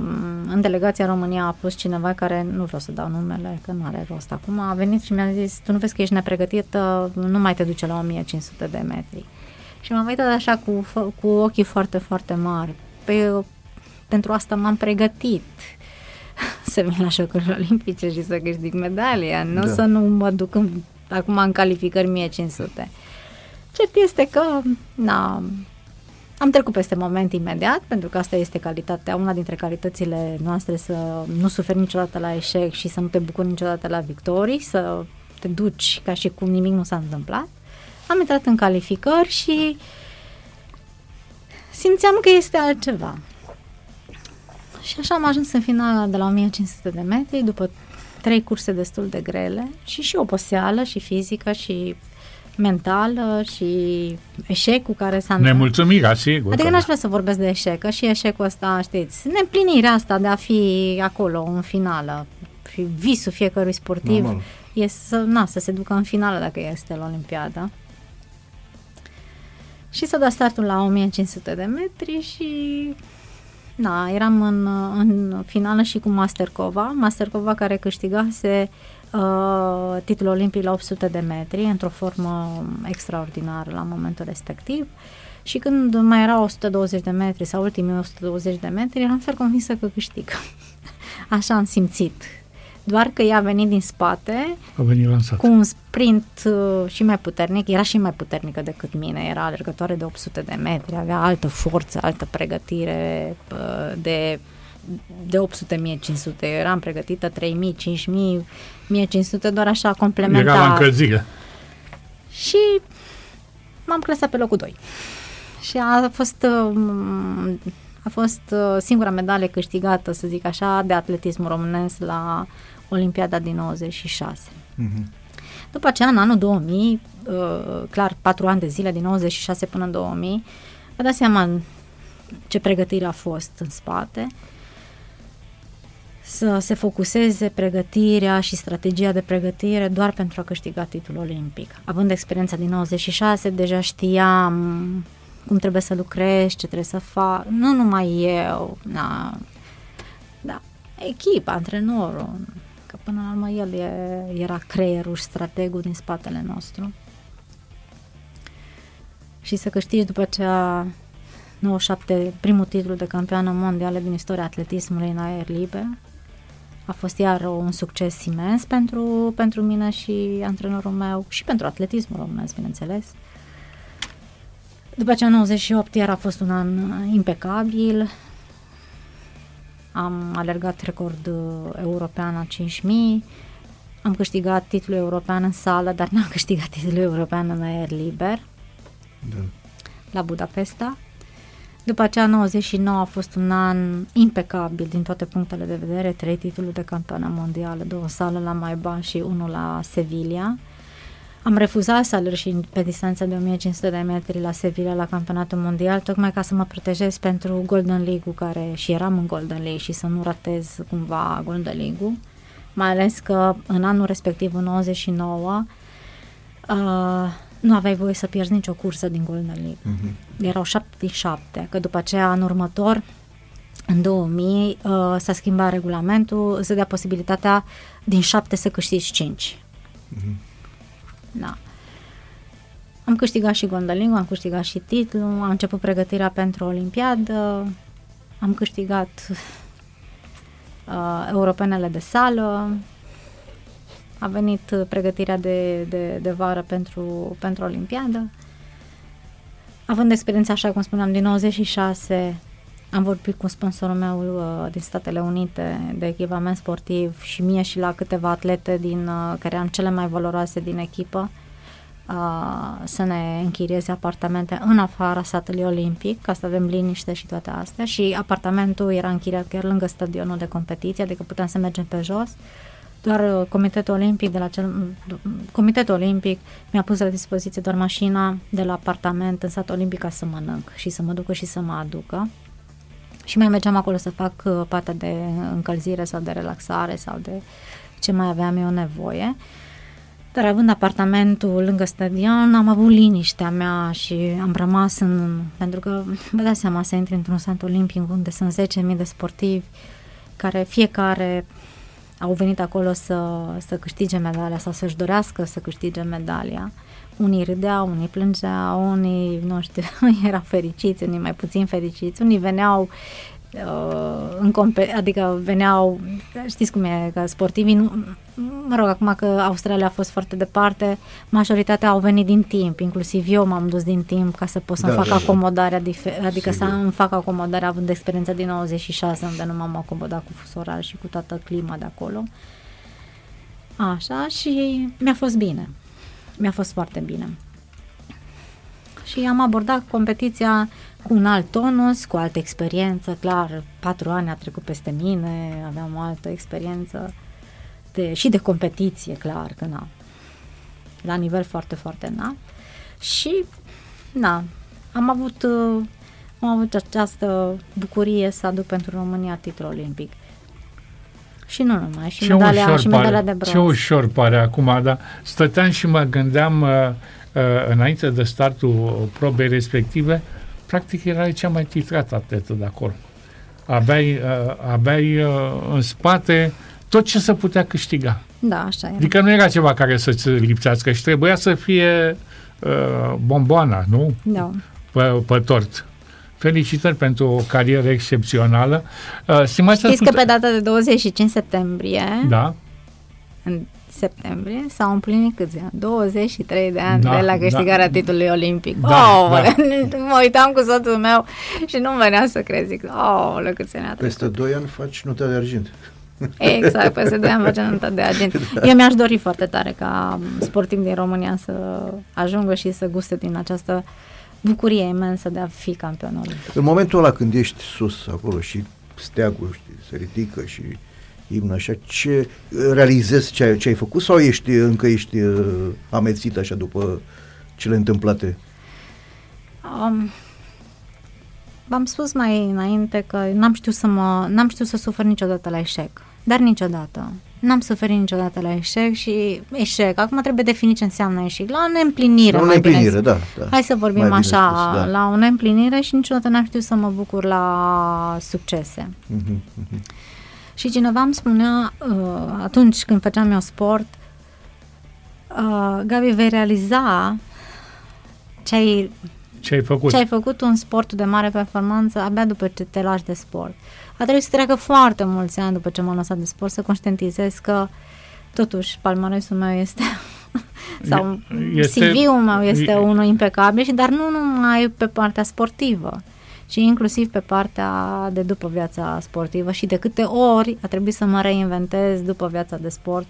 în delegația România a fost cineva care, nu vreau să dau numele, că nu are rost acum, a venit și mi-a zis, tu nu vezi că ești nepregătită, nu mai te duce la 1500 de metri. Și m-am uitat așa cu, cu ochii foarte, foarte mari. Păi, pentru asta m-am pregătit [LAUGHS] să vin la Jocurile Olimpice și să câștig medalia, nu da. să nu mă duc în, acum în calificări 1500. Cert este că na, am trecut peste moment imediat, pentru că asta este calitatea, una dintre calitățile noastre, să nu suferi niciodată la eșec și să nu te bucuri niciodată la victorii, să te duci ca și cum nimic nu s-a întâmplat. Am intrat în calificări și simțeam că este altceva. Și așa am ajuns în finala de la 1500 de metri, după trei curse destul de grele și și oboseală și fizică și mentală și eșec cu care s-a Nemulțumirea, sigur. Adică n-aș vrea să vorbesc de eșec, că și eșecul ăsta, știți, neplinirea asta de a fi acolo în finală și visul fiecărui sportiv Normal. e să, na, să se ducă în finală dacă este la Olimpiada. Și să da startul la 1500 de metri și na, eram în, în finală și cu Mastercova, Mastercova care câștigase uh, titlul olimpic la 800 de metri, într-o formă extraordinară la momentul respectiv. Și când mai era 120 de metri sau ultimii 120 de metri, eram fer convinsă că câștig. [LAUGHS] Așa am simțit. Doar că ea a venit din spate a venit lansat. cu un sprint uh, și mai puternic, era și mai puternică decât mine, era alergătoare de 800 de metri, avea altă forță, altă pregătire uh, de de 800-1500, eu eram pregătită 3000, 5000, 1500, doar așa complementar. Era la încălzire. Și m-am clasat pe locul 2. Și a fost um, a fost uh, singura medalie câștigată, să zic așa, de atletism românesc la Olimpiada din 96. Mm-hmm. După aceea, în anul 2000, uh, clar, patru ani de zile, din 96 până în 2000, vă dați seama ce pregătire a fost în spate să se focuseze pregătirea și strategia de pregătire doar pentru a câștiga titlul olimpic. Având experiența din 96, deja știam cum trebuie să lucrez, ce trebuie să fac, nu numai eu, na, da, echipa, antrenorul, că până la urmă el e, era creierul și strategul din spatele nostru. Și să câștigi după aceea 97 primul titlu de campioană mondială din istoria atletismului în aer liber, a fost iar un succes imens pentru, pentru mine și antrenorul meu și pentru atletismul românesc, bineînțeles. După aceea 98 iar a fost un an impecabil. Am alergat record european la 5000. Am câștigat titlul european în sală, dar n-am [LAUGHS] câștigat titlul european în aer liber. Da. La Budapesta. După aceea, 99 a fost un an impecabil din toate punctele de vedere, trei titluri de campioană mondială, două sale la Maiban și unul la Sevilla. Am refuzat să alerg și pe distanța de 1500 de metri la Sevilla la campionatul mondial, tocmai ca să mă protejez pentru Golden League-ul care și eram în Golden League și să nu ratez cumva Golden League-ul. Mai ales că în anul respectiv, în 99, uh, nu aveai voie să pierzi nicio cursă din Golden League. Uh-huh. Erau 77, că după aceea, în următor, în 2000, uh, s-a schimbat regulamentul, se dea posibilitatea din 7 să câștigi 5. Uh-huh. Mhm. Da. Am am câștigat și gondolingul, am câștigat și titlul, am început pregătirea pentru Olimpiadă, am câștigat uh, europenele de sală, a venit pregătirea de, de, de vară pentru, pentru Olimpiadă. Având experiența, așa cum spuneam, din 96, am vorbit cu sponsorul meu uh, din Statele Unite de echipament sportiv și mie și la câteva atlete din, uh, care am cele mai valoroase din echipă uh, să ne închirieze apartamente în afara satului olimpic, ca să avem liniște și toate astea și apartamentul era închiriat chiar lângă stadionul de competiție, adică puteam să mergem pe jos. Doar uh, Comitetul Olimpic de la cel, Comitetul Olimpic mi-a pus la dispoziție doar mașina de la apartament în satul olimpic ca să mănânc și să mă ducă și să mă aducă. Și mai mergeam acolo să fac uh, partea de încălzire sau de relaxare sau de ce mai aveam eu nevoie. Dar având apartamentul lângă stadion, am avut liniștea mea și am rămas în... Pentru că, vă dați seama, să intri într-un sant olimpic unde sunt 10.000 de sportivi care fiecare au venit acolo să, să câștige medalia sau să-și dorească să câștige medalia. Unii râdeau, unii plângeau, unii, nu știu, [LAUGHS] erau fericiți, unii mai puțin fericiți, unii veneau uh, în compe- adică veneau, știți cum e, că sportivii, nu, mă rog, acum că Australia a fost foarte departe, majoritatea au venit din timp, inclusiv eu m-am dus din timp ca să pot să-mi da, fac da, da. acomodarea, difer- adică Sigur. să îmi fac acomodarea având experiența din 96 unde nu m-am acomodat cu fus orar și cu toată clima de acolo. Așa, și mi-a fost bine. Mi-a fost foarte bine. Și am abordat competiția cu un alt tonus, cu altă experiență, clar, patru ani a trecut peste mine, aveam o altă experiență de, și de competiție, clar că na, la nivel foarte, foarte înalt. Și, na, am avut, uh, am avut această bucurie să aduc pentru România titlul olimpic. Și nu numai, și ce medalia, și medalia de bronz. Ce ușor pare acum, dar stăteam și mă gândeam uh, uh, înainte de startul probei respective, practic era cea mai titrată atletă de acolo. Aveai, uh, aveai uh, în spate tot ce se putea câștiga. Da, așa era. Adică nu era ceva care să-ți lipsească și trebuia să fie uh, bomboana, nu? Da. Pe, pe tort. Felicitări pentru o carieră excepțională. Uh, Știți că pe data de 25 septembrie da. în septembrie s-au împlinit câți ani? 23 de ani da, de la câștigarea da, titlului olimpic. Da, oh, da. [LAUGHS] mă uitam cu soțul meu și nu venea să crezi. Zic, oh, cât se ne Peste 2 ani faci nota de argint. Exact, peste 2 ani face nota de argint. Da. Eu mi-aș dori foarte tare ca sportiv din România să ajungă și să guste din această bucurie imensă de a fi campion olimpic. În momentul ăla când ești sus acolo și steagul știi, se ridică și imn așa, ce realizezi ce ai, ce ai făcut sau ești încă ești uh, amețit așa după cele întâmplate? Um, v-am spus mai înainte că n-am știut să mă, n-am știut să sufăr niciodată la eșec, dar niciodată. N-am suferit niciodată la eșec și eșec. Acum trebuie definit ce înseamnă eșec. La o neîmplinire. La o neîmplinire, da, da. Hai să vorbim așa, spus, da. la o neîmplinire și niciodată n-am știut să mă bucur la succese. Uh-huh, uh-huh. Și cineva îmi spunea, uh, atunci când făceam eu sport, uh, Gabi, vei realiza ce ai, ce ai făcut. Ce ai făcut un sport de mare performanță abia după ce te lași de sport. A trebuit să treacă foarte mulți ani după ce m-am lăsat de sport să conștientizez că totuși palmaresul meu este [LAUGHS] sau este, CV-ul meu este e, unul impecabil și dar nu numai pe partea sportivă și inclusiv pe partea de după viața sportivă și de câte ori a trebuit să mă reinventez după viața de sport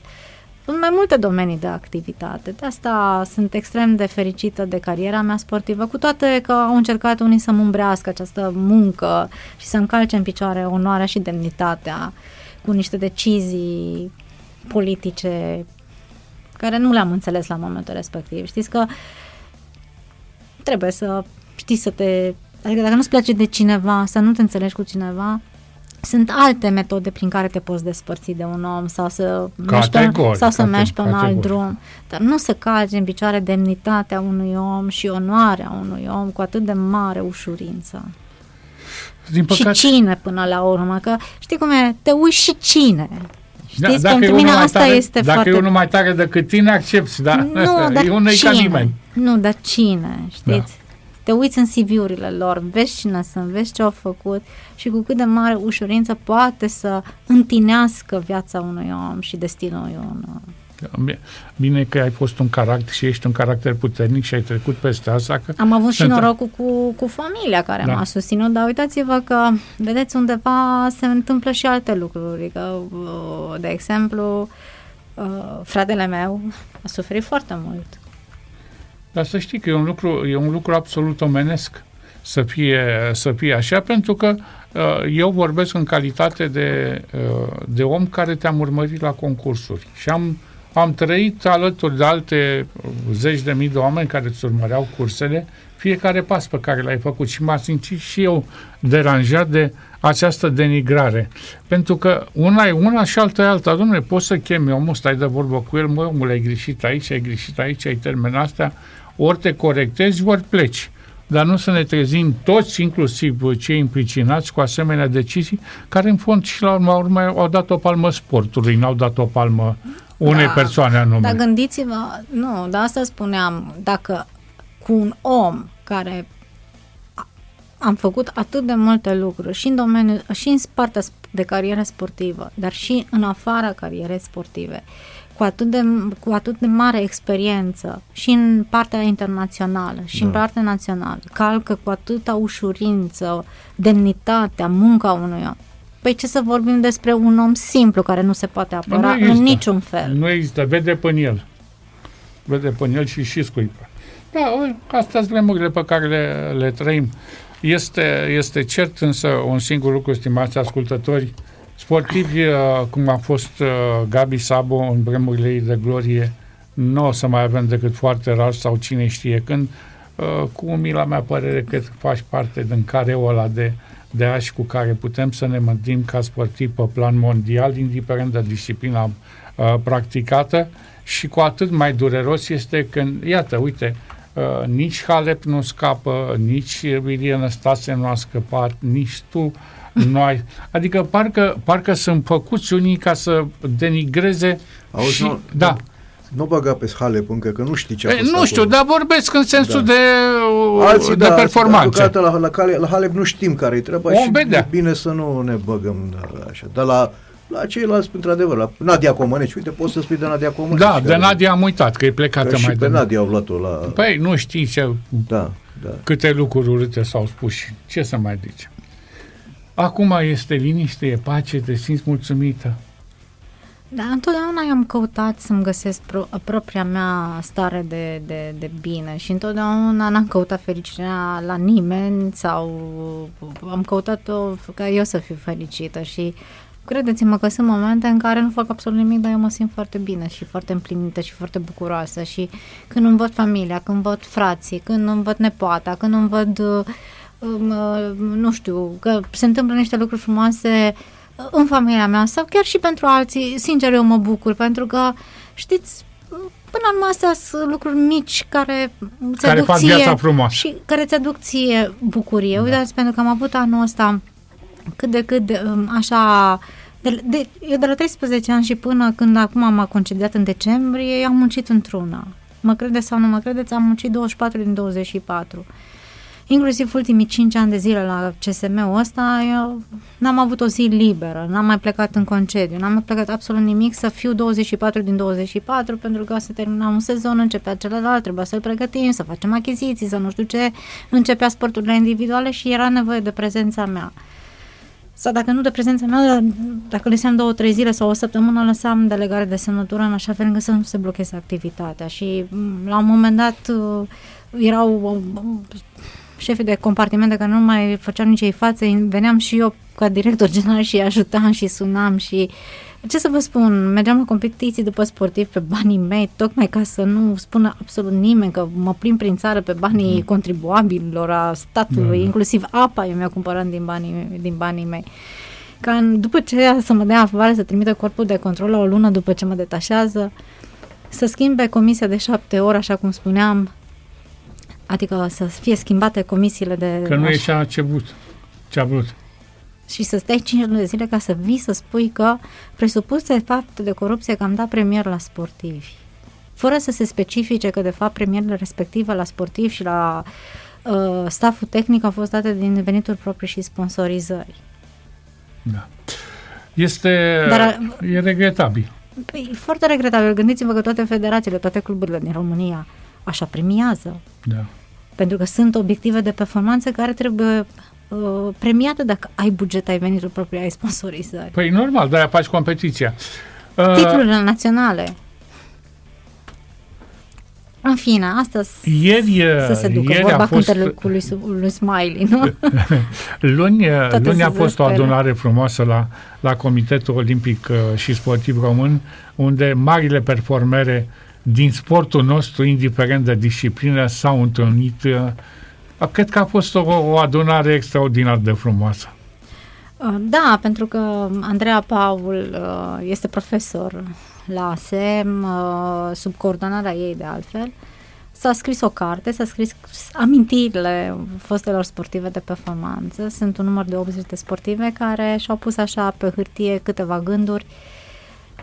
în mai multe domenii de activitate. De asta sunt extrem de fericită de cariera mea sportivă, cu toate că au încercat unii să-mi umbrească această muncă și să încalce în picioare onoarea și demnitatea cu niște decizii politice care nu le-am înțeles la momentul respectiv. Știți că trebuie să știi să te Adică dacă nu-ți place de cineva, să nu te înțelegi cu cineva, sunt alte metode prin care te poți despărți de un om sau să mergi pe, sau să mergi pe un alt drum. Dar nu să calci în picioare demnitatea unui om și onoarea unui om cu atât de mare ușurință. Din păcate... Și cine până la urmă, că știi cum e, te uiți și cine. Știți, da, pentru mine asta tare, este dacă foarte... Dacă e unul mai tare decât tine, accepti, da? Nu, [LAUGHS] dar e unul cine? ca nimeni. Nu, dar cine, știți? Da. Te uiți în CV-urile lor, vezi cine sunt, vezi ce au făcut și cu cât de mare ușurință poate să întinească viața unui om și destinul unui om. Bine că ai fost un caracter și ești un caracter puternic și ai trecut peste asta. Că Am avut și norocul cu, cu familia care da. m-a susținut, dar uitați-vă că, vedeți, undeva se întâmplă și alte lucruri. Că, uh, de exemplu, uh, fratele meu a suferit foarte mult. Dar să știi că e un lucru, e un lucru absolut omenesc să fie, să fie așa, pentru că uh, eu vorbesc în calitate de, de om care te-am urmărit la concursuri și am am trăit alături de alte zeci de mii de oameni care îți urmăreau cursele, fiecare pas pe care l-ai făcut și m-a simțit și eu deranjat de această denigrare. Pentru că una e una și alta e alta. Domnule, poți să chemi omul, stai de vorbă cu el, mă, omul, ai greșit aici, ai greșit aici, ai termenat astea, ori te corectezi, ori pleci. Dar nu să ne trezim toți, inclusiv cei implicinați, cu asemenea decizii, care în fond și la urma urmă au dat o palmă sportului, n-au dat o palmă unei da, persoane anume. Dar gândiți-vă, nu, dar asta spuneam, dacă cu un om care am făcut atât de multe lucruri și în domeniul, și în partea de carieră sportivă, dar și în afara carierei sportive, cu atât de, cu atât de mare experiență și în partea internațională și da. în partea națională, calcă cu atâta ușurință demnitatea, munca unui om. Păi ce să vorbim despre un om simplu care nu se poate apăra în niciun fel. Nu există, vede pe el. Vede pe el și și scuipă. Da, astea sunt vremurile pe care le, le trăim. Este, este cert însă un singur lucru, stimați ascultători, sportivi, uh, cum a fost uh, Gabi Sabo în vremurile ei de glorie, nu o să mai avem decât foarte rar sau cine știe când, uh, cu umila mea părere că faci parte din careul ăla de de ași cu care putem să ne mântim ca sportiv pe plan mondial, indiferent de disciplina uh, practicată. Și cu atât mai dureros este când, iată, uite, uh, nici Halep nu scapă, nici Ilie Năstase nu a scăpat, nici tu nu ai... Adică parcă, parcă sunt făcuți unii ca să denigreze Auzi, și... Nu, da. Nu nu băga pe Halep încă, că nu știi ce a fost Nu știu, dar vorbesc în sensul da. de, Alții, de da, performanță. Alții, la, la, la, la Halep nu știm care e treaba o și vedea. e bine să nu ne băgăm așa. Dar la, la ceilalți, într-adevăr, la Nadia Comăneci, uite, poți să spui de Nadia Comăneci. Da, de Nadia am uitat, că e plecată că mai și pe Nadia au luat-o la... Păi, nu știi ce... Da, da. Câte lucruri urâte s-au spus și ce să mai zici. Acum este liniște, e pace, te simți mulțumită. Da, întotdeauna am căutat să-mi găsesc pro- propria mea stare de, de, de bine și întotdeauna n-am căutat fericirea la nimeni sau am căutat-o ca eu să fiu fericită și credeți-mă că sunt momente în care nu fac absolut nimic, dar eu mă simt foarte bine și foarte împlinită și foarte bucuroasă și când îmi văd familia, când văd frații, când îmi văd nepoata, când îmi văd, um, uh, nu știu, că se întâmplă niște lucruri frumoase uh, în familia mea sau chiar și pentru alții, sincer eu mă bucur pentru că știți, până la urmă astea sunt lucruri mici care îți care aduc fac ție viața frumoasă. și care îți aduc ție bucurie. Da. Uitați, pentru că am avut anul ăsta cât de cât de, um, așa de, de, eu de la 13 ani și până când acum m-a concediat în decembrie, am muncit într-una. Mă credeți sau nu mă credeți, am muncit 24 din 24 inclusiv ultimii 5 ani de zile la CSM-ul ăsta, eu n-am avut o zi liberă, n-am mai plecat în concediu, n-am mai plecat absolut nimic să fiu 24 din 24 pentru că se termina un sezon, începea celălalt, trebuia să-l pregătim, să facem achiziții, să nu știu ce, începea sporturile individuale și era nevoie de prezența mea. Sau dacă nu de prezența mea, dacă lăsam două, trei zile sau o săptămână, lăsam delegare de semnătură în așa fel încât să nu se blocheze activitatea. Și la un moment dat uh, erau uh, șefii de compartimente care nu mai făceau nici ei față, veneam și eu ca director general și ajutam și sunam și ce să vă spun, mergeam la competiții după sportiv pe banii mei, tocmai ca să nu spună absolut nimeni că mă plim prin țară pe banii mm. contribuabililor, a statului, mm. inclusiv apa eu mi-a cumpărat din banii, din banii mei. Ca în, după ce să mă dea afară, să trimită corpul de control la o lună după ce mă detașează, să schimbe comisia de șapte ori, așa cum spuneam, Adică să fie schimbate comisiile de... Că nu e ce a ce vrut. Ce a vrut. și să stai 5 luni de zile ca să vii să spui că presupuse fapte de corupție că am dat premier la sportivi. Fără să se specifice că de fapt premierele respective la sportivi și la uh, stafful tehnic au fost date din venituri proprii și sponsorizări. Da. Este Dar, e regretabil. Păi, foarte regretabil. Gândiți-vă că toate federațiile, toate cluburile din România așa premiază. Da. Pentru că sunt obiective de performanță care trebuie uh, premiate dacă ai buget, ai venituri proprii, ai sponsorizări. Păi normal, de-aia faci competiția. Uh, Titlurile naționale. În fine, asta ieri, să se ducă ieri vorba a fost, cu lui, lui Smiley, nu? [LAUGHS] luni luni a fost o adunare frumoasă la, la Comitetul Olimpic uh, și Sportiv Român, unde marile performere din sportul nostru, indiferent de disciplină, s-au întâlnit. Uh, cred că a fost o, o adunare extraordinar de frumoasă. Uh, da, pentru că Andreea Paul este profesor la ASEM, uh, sub coordonarea ei de altfel, s-a scris o carte, s-a scris amintirile fostelor sportive de performanță. Sunt un număr de 80 de sportive care și-au pus așa pe hârtie câteva gânduri,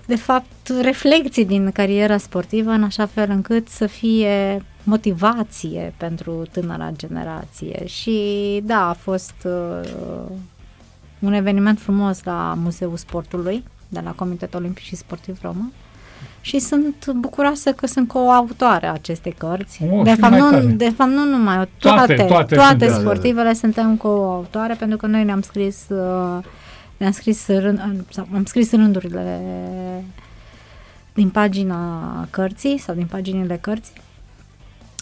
de fapt reflexii din cariera sportivă în așa fel încât să fie motivație pentru tânăra generație. Și da, a fost uh, un eveniment frumos la Muzeul Sportului de la Comitetul Olimpic și Sportiv Român și sunt bucuroasă că sunt coautoare acestei cărți. Oh, de, fapt, nu, de fapt, nu numai, toate, toate, toate, toate sportivele da. suntem coautoare pentru că noi ne-am scris uh, ne-am scris, rând, sau am scris rândurile din pagina cărții sau din paginile cărții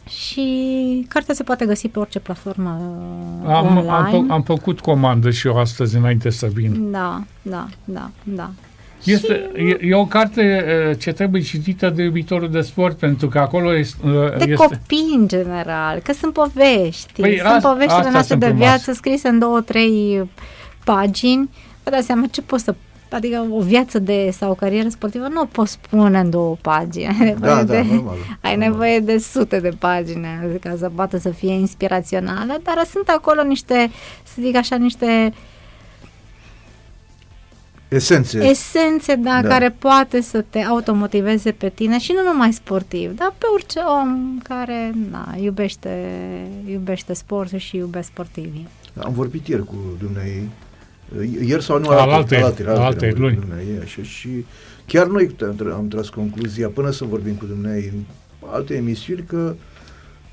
și cartea se poate găsi pe orice platformă am, online. Am, am făcut comandă și eu astăzi înainte să vin. Da, da, da, da. Este, și... e, e o carte ce trebuie citită de iubitorul de sport, pentru că acolo este... De este... copii, în general, că sunt povești. Păi, sunt poveștile noastre de viață scrise în două, trei pagini. Vă dați seama ce poți să Adică o viață de sau o carieră sportivă nu o poți spune în două pagini. Ai da, da, de, normal, ai normal. nevoie de sute de pagini ca să poată să fie inspirațională, dar sunt acolo niște, să zic așa, niște Esențe. Esențe, da, da, care poate să te automotiveze pe tine și nu numai sportiv, dar pe orice om care na, iubește, iubește sportul și iubește sportivii. Am vorbit ieri cu dumneai, ieri sau nu, alte, alte, alte luni. Așa, și chiar noi am tras concluzia, până să vorbim cu dumneai în alte emisiuni, că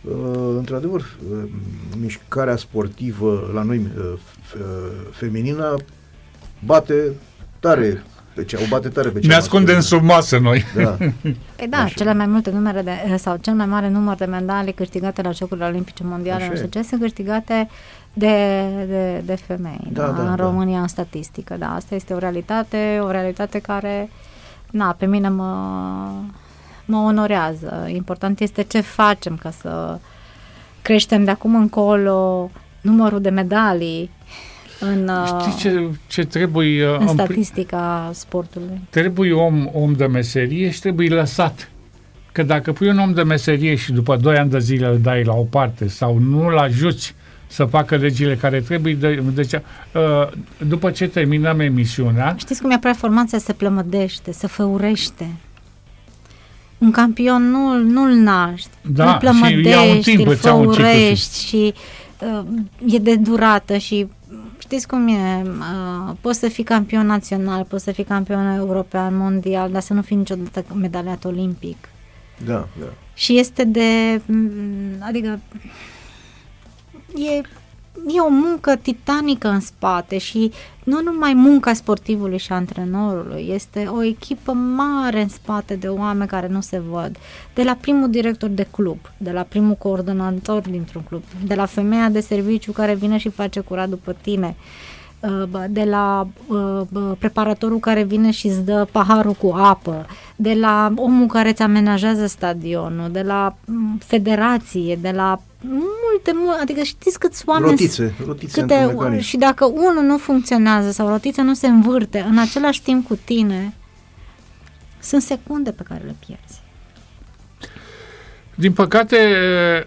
Uh, într-adevăr, uh, mișcarea sportivă la noi uh, feminină bate tare deci o bate tare pe Ne ascundem sub masă noi. Da. [LAUGHS] Păi da, Așa. cele mai multe numere de, sau cel mai mare număr de medalii câștigate la Jocurile Olimpice Mondiale, Așa nu știu ce, sunt câștigate de, de, de femei da, da, da, în da. România în statistică. Da, asta este o realitate, o realitate care, na, pe mine mă, mă onorează. Important este ce facem ca să creștem de acum încolo numărul de medalii în, Știi ce, ce trebuie? Uh, în statistica sportului. Trebuie om, om de meserie și trebuie lăsat. Că dacă pui un om de meserie și după 2 ani de zile îl dai la o parte sau nu îl ajuți să facă legile care trebuie, de, deci, uh, după ce terminăm emisiunea... Știți cum e performanța se plămădește, se făurește. Un campion nu, nu-l naști, da, îl plămădești, îl făurești și uh, e de durată și știți cum e, uh, poți să fii campion național, poți să fii campion european, mondial, dar să nu fii niciodată medaliat olimpic. Da, da. Și este de, adică, e e o muncă titanică în spate și nu numai munca sportivului și antrenorului, este o echipă mare în spate de oameni care nu se văd. De la primul director de club, de la primul coordonator dintr-un club, de la femeia de serviciu care vine și face curat după tine, uh, de la uh, preparatorul care vine și îți dă paharul cu apă, de la omul care îți amenajează stadionul, de la mm, federație, de la multe, multe, adică știți câți oameni... Rotițe, rotițe câte, Și dacă unul nu funcționează sau rotița nu se învârte în același timp cu tine, sunt secunde pe care le pierzi. Din păcate,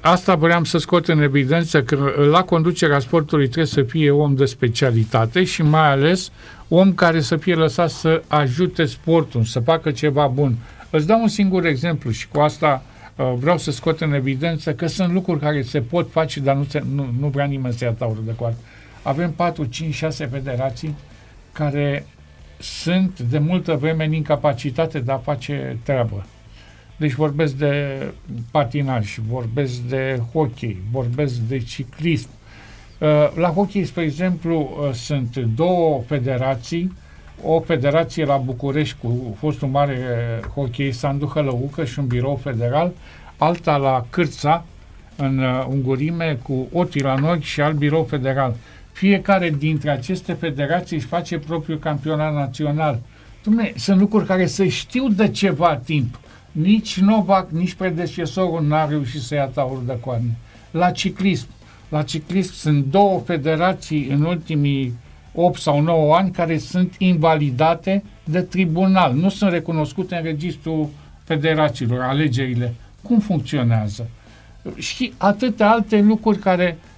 asta vreau să scot în evidență că la conducerea sportului trebuie să fie om de specialitate și mai ales om care să fie lăsat să ajute sportul, să facă ceva bun. Îți dau un singur exemplu și cu asta uh, vreau să scot în evidență că sunt lucruri care se pot face, dar nu, se, nu, nu vrea nimeni să ia taurul de coartă. Avem 4, 5, 6 federații care sunt de multă vreme în incapacitate de a face treabă. Deci vorbesc de patinaj, vorbesc de hockey, vorbesc de ciclism. Uh, la hockey, spre exemplu, uh, sunt două federații, o federație la București cu fostul mare uh, hockey Sandu Hălăucă și un birou federal, alta la Cârța, în Ungurime, cu Oti la noi și alt birou federal. Fiecare dintre aceste federații își face propriul campionat național. Dumne, sunt lucruri care se știu de ceva timp. Nici Novak, nici predecesorul n-a reușit să ia taurul de coarne. La ciclism. La ciclism sunt două federații în ultimii 8 sau 9 ani care sunt invalidate de tribunal. Nu sunt recunoscute în registrul federațiilor, alegerile. Cum funcționează? Și atâtea alte lucruri care Uh, uh,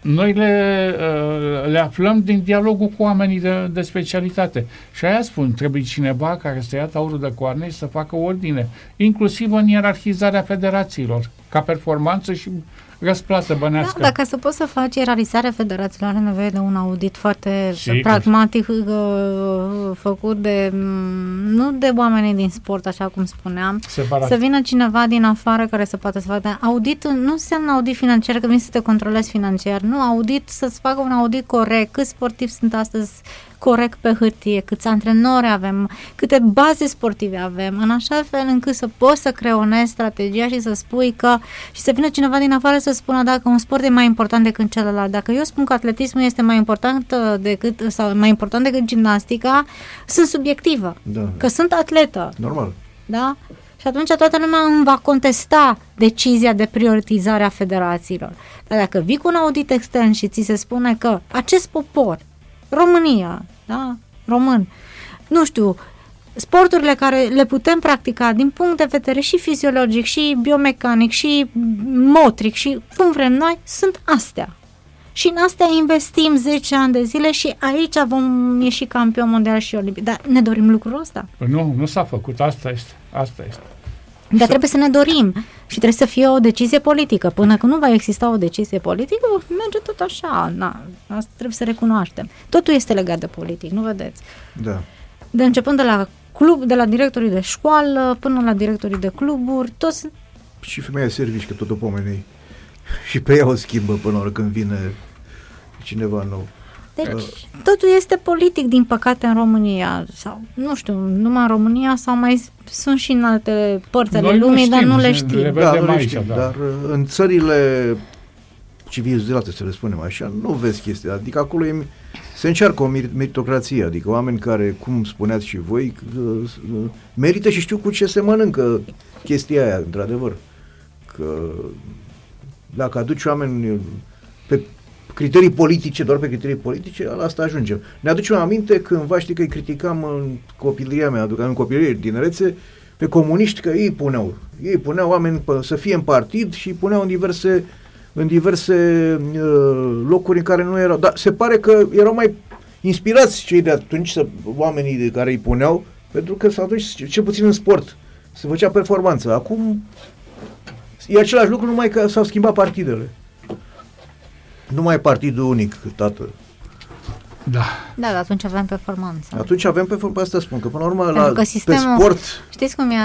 noi le, uh, le aflăm din dialogul cu oamenii de, de specialitate. Și aia spun, trebuie cineva care să ia taurul de coarne și să facă ordine, inclusiv în ierarhizarea federațiilor, ca performanță și răsplată bănească. Da, dacă să poți să faci ierarhizarea federațiilor, are nevoie de un audit foarte Sigur. pragmatic uh, făcut de, mm, nu de oamenii din sport, așa cum spuneam, Separat. să vină cineva din afară care să poată să facă audit, nu înseamnă audit financiar, că vin să te controlezi financiar, nu, audit să-ți facă un audit corect, câți sportivi sunt astăzi corect pe hârtie, câți antrenori avem, câte baze sportive avem, în așa fel încât să poți să creonezi strategia și să spui că și să vină cineva din afară să spună dacă un sport e mai important decât celălalt. Dacă eu spun că atletismul este mai important uh, decât sau mai important decât gimnastica, sunt subiectivă. Da. Că sunt atletă. Normal. Da? Și atunci toată lumea îmi va contesta decizia de prioritizare a federațiilor. Dar dacă vii cu un audit extern și ți se spune că acest popor, România, da? român. Nu știu, sporturile care le putem practica din punct de vedere și fiziologic, și biomecanic, și motric, și cum vrem noi, sunt astea. Și în astea investim 10 ani de zile și aici vom ieși campion mondial și olimpic. Dar ne dorim lucrul ăsta? Păi nu, nu s-a făcut. Asta este. Asta este. Dar trebuie să ne dorim și trebuie să fie o decizie politică. Până când nu va exista o decizie politică, merge tot așa. Na, asta trebuie să recunoaștem. Totul este legat de politic, nu vedeți? Da. De începând de la club, de la directorii de școală până la directorii de cluburi, toți... Și femeia servici, că tot o pomenei. Și pe ea o schimbă până la când vine cineva nou. Deci, uh. totul este politic, din păcate, în România. Sau, nu știu, numai în România sau mai sunt și în alte părți ale lumii, dar nu le știm. Le da, nu le știm, da. dar uh, în țările civilizate, să le spunem așa, nu vezi chestia. Adică acolo e, se încearcă o meritocrație, adică oameni care, cum spuneați și voi, uh, merită și știu cu ce se mănâncă chestia aia, într-adevăr. Că dacă aduci oameni pe criterii politice, doar pe criterii politice, la asta ajungem. Ne aducem aminte cândva, știi că îi criticam în copilăria mea, în copilărie tinerețe, pe comuniști că ei puneau, ei puneau oameni pe, să fie în partid și îi puneau în diverse, în diverse uh, locuri în care nu erau. Dar se pare că erau mai inspirați cei de atunci, să, oamenii de care îi puneau, pentru că atunci, cel puțin în sport, se făcea performanță. Acum e același lucru, numai că s-au schimbat partidele. Nu mai partidul unic, tată. Da. Da, dar atunci avem performanță. Atunci avem performanță, asta spun, că până la urmă la, sistemul, pe sport... Știți cum e?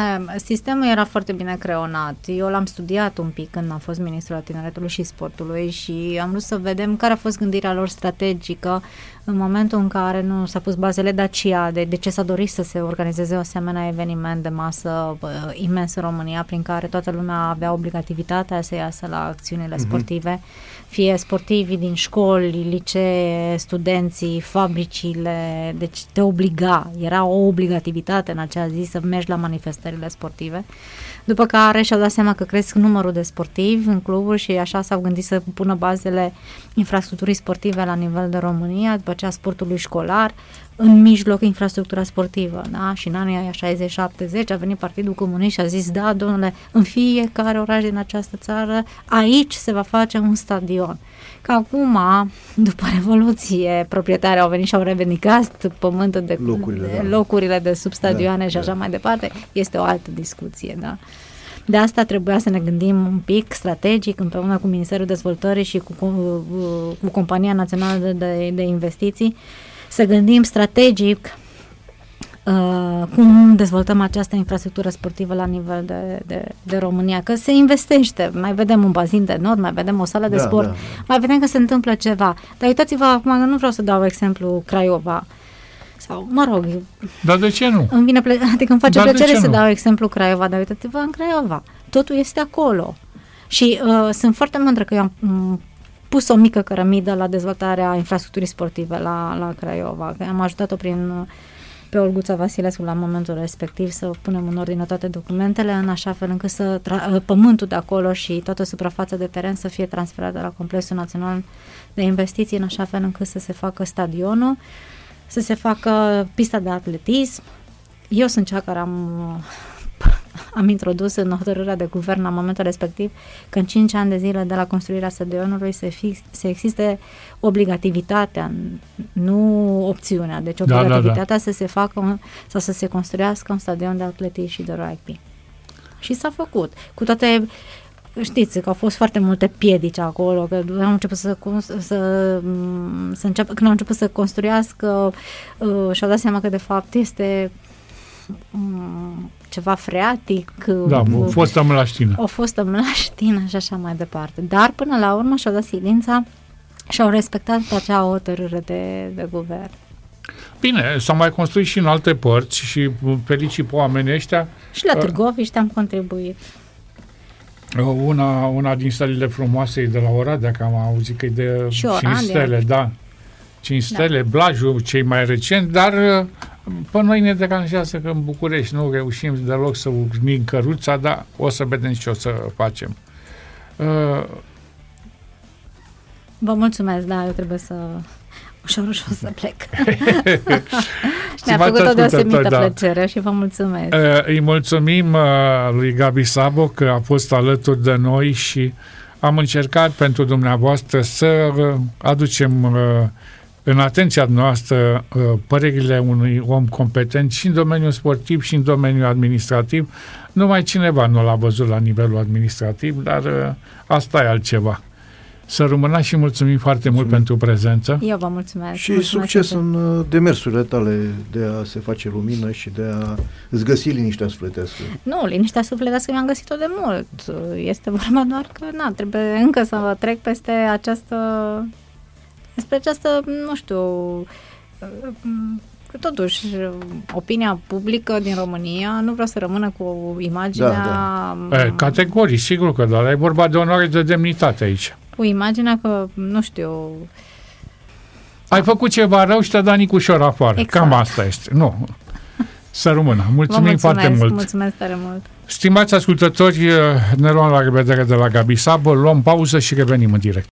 Sistemul era foarte bine creonat. Eu l-am studiat un pic când am fost ministrul al tineretului și sportului și am vrut să vedem care a fost gândirea lor strategică în momentul în care nu s-a pus bazele Dacia, de, de ce s-a dorit să se organizeze o asemenea eveniment de masă uh, imens în România, prin care toată lumea avea obligativitatea să iasă la acțiunile mm-hmm. sportive fie sportivii din școli, licee, studenții, fabricile, deci te obliga, era o obligativitate în acea zi să mergi la manifestările sportive. După care și-au dat seama că cresc numărul de sportivi în cluburi și așa s-au gândit să pună bazele infrastructurii sportive la nivel de România, după aceea sportului școlar, în mijloc infrastructura sportivă, da? Și în anii 60-70 a venit Partidul Comunist și a zis, da, domnule, în fiecare oraș din această țară, aici se va face un stadion. Că acum, după Revoluție, proprietarii au venit și au revendicat pământul de locurile de, da. locurile de sub stadioane da, și așa da. mai departe, este o altă discuție, da? De asta trebuia să ne gândim un pic strategic împreună cu Ministerul Dezvoltării și cu, cu, cu Compania Națională de, de, de Investiții să gândim strategic uh, cum dezvoltăm această infrastructură sportivă la nivel de, de, de România, că se investește, mai vedem un bazin de nord, mai vedem o sală de da, sport, da. mai vedem că se întâmplă ceva. Dar uitați-vă, acum nu vreau să dau exemplu Craiova, sau, mă rog... Dar de ce nu? Îmi vine ple- [LAUGHS] adică îmi face dar plăcere să nu? dau exemplu Craiova, dar uitați-vă în Craiova. Totul este acolo. Și uh, sunt foarte mândră că eu am pus o mică cărămidă la dezvoltarea infrastructurii sportive la, la Craiova. Am ajutat-o prin pe Olguța Vasilescu la momentul respectiv să punem în ordine toate documentele în așa fel încât să tra- pământul de acolo și toată suprafața de teren să fie transferată la Complexul Național de Investiții în așa fel încât să se facă stadionul, să se facă pista de atletism. Eu sunt cea care am am introdus în hotărârea de guvern la momentul respectiv că în 5 ani de zile de la construirea stadionului să, fix, să existe obligativitatea, nu opțiunea, deci obligativitatea da, da, da. să se facă un, sau să se construiască un stadion de atletism și de rugby. Și s-a făcut. Cu toate știți că au fost foarte multe piedici acolo, că au început să, să, să înceapă, când au început să construiască uh, și-au dat seama că de fapt este um, ceva freatic. Da, a fost mlaștină. O fost mlaștină și așa mai departe. Dar până la urmă și-au dat silința și au respectat acea hotărâre de, de guvern. Bine, s-au mai construit și în alte părți și felicit pe oamenii ăștia. Și la Târgoviște am contribuit. Una, una din stările frumoase e de la Oradea, că am auzit că e de și 5 stele, da. 5 da. stele, Blajul, cei mai recent, dar pe noi ne deranjează că în București nu reușim deloc să urmim căruța, dar o să vedem ce o să facem. Uh, Vă mulțumesc, da, eu trebuie să ușor, ușor să plec. [LAUGHS] [LAUGHS] Mi-a făcut o deosebită da. plăcere și vă mulțumesc. Uh, îi mulțumim uh, lui Gabi Sabo că a fost alături de noi și am încercat pentru dumneavoastră să uh, aducem uh, în atenția noastră uh, părerile unui om competent și în domeniul sportiv și în domeniul administrativ. Numai cineva nu l-a văzut la nivelul administrativ, dar uh, asta e altceva. Să rămână și mulțumim foarte mulțumim. mult pentru prezență. Eu vă mulțumesc. Și mulțumesc succes în uh, demersurile tale de a se face lumină și de a îți găsi liniștea sufletească. Nu, liniștea sufletească mi-am găsit-o de mult. Este vorba doar că, na, trebuie încă să trec peste această despre această, nu știu, totuși, opinia publică din România nu vrea să rămână cu imaginea... Da, da. E, categorii, sigur că da, e vorba de onoare de demnitate aici. Cu imaginea că, nu știu... Ai făcut ceva rău și te-a dat Nicușor afară. Exact. Cam asta este. Nu. Să rămână. Mulțumim mulțumesc, foarte mult. Mulțumesc tare mult. Stimați ascultători, ne luăm la revedere de la Gabi Sabă, luăm pauză și revenim în direct.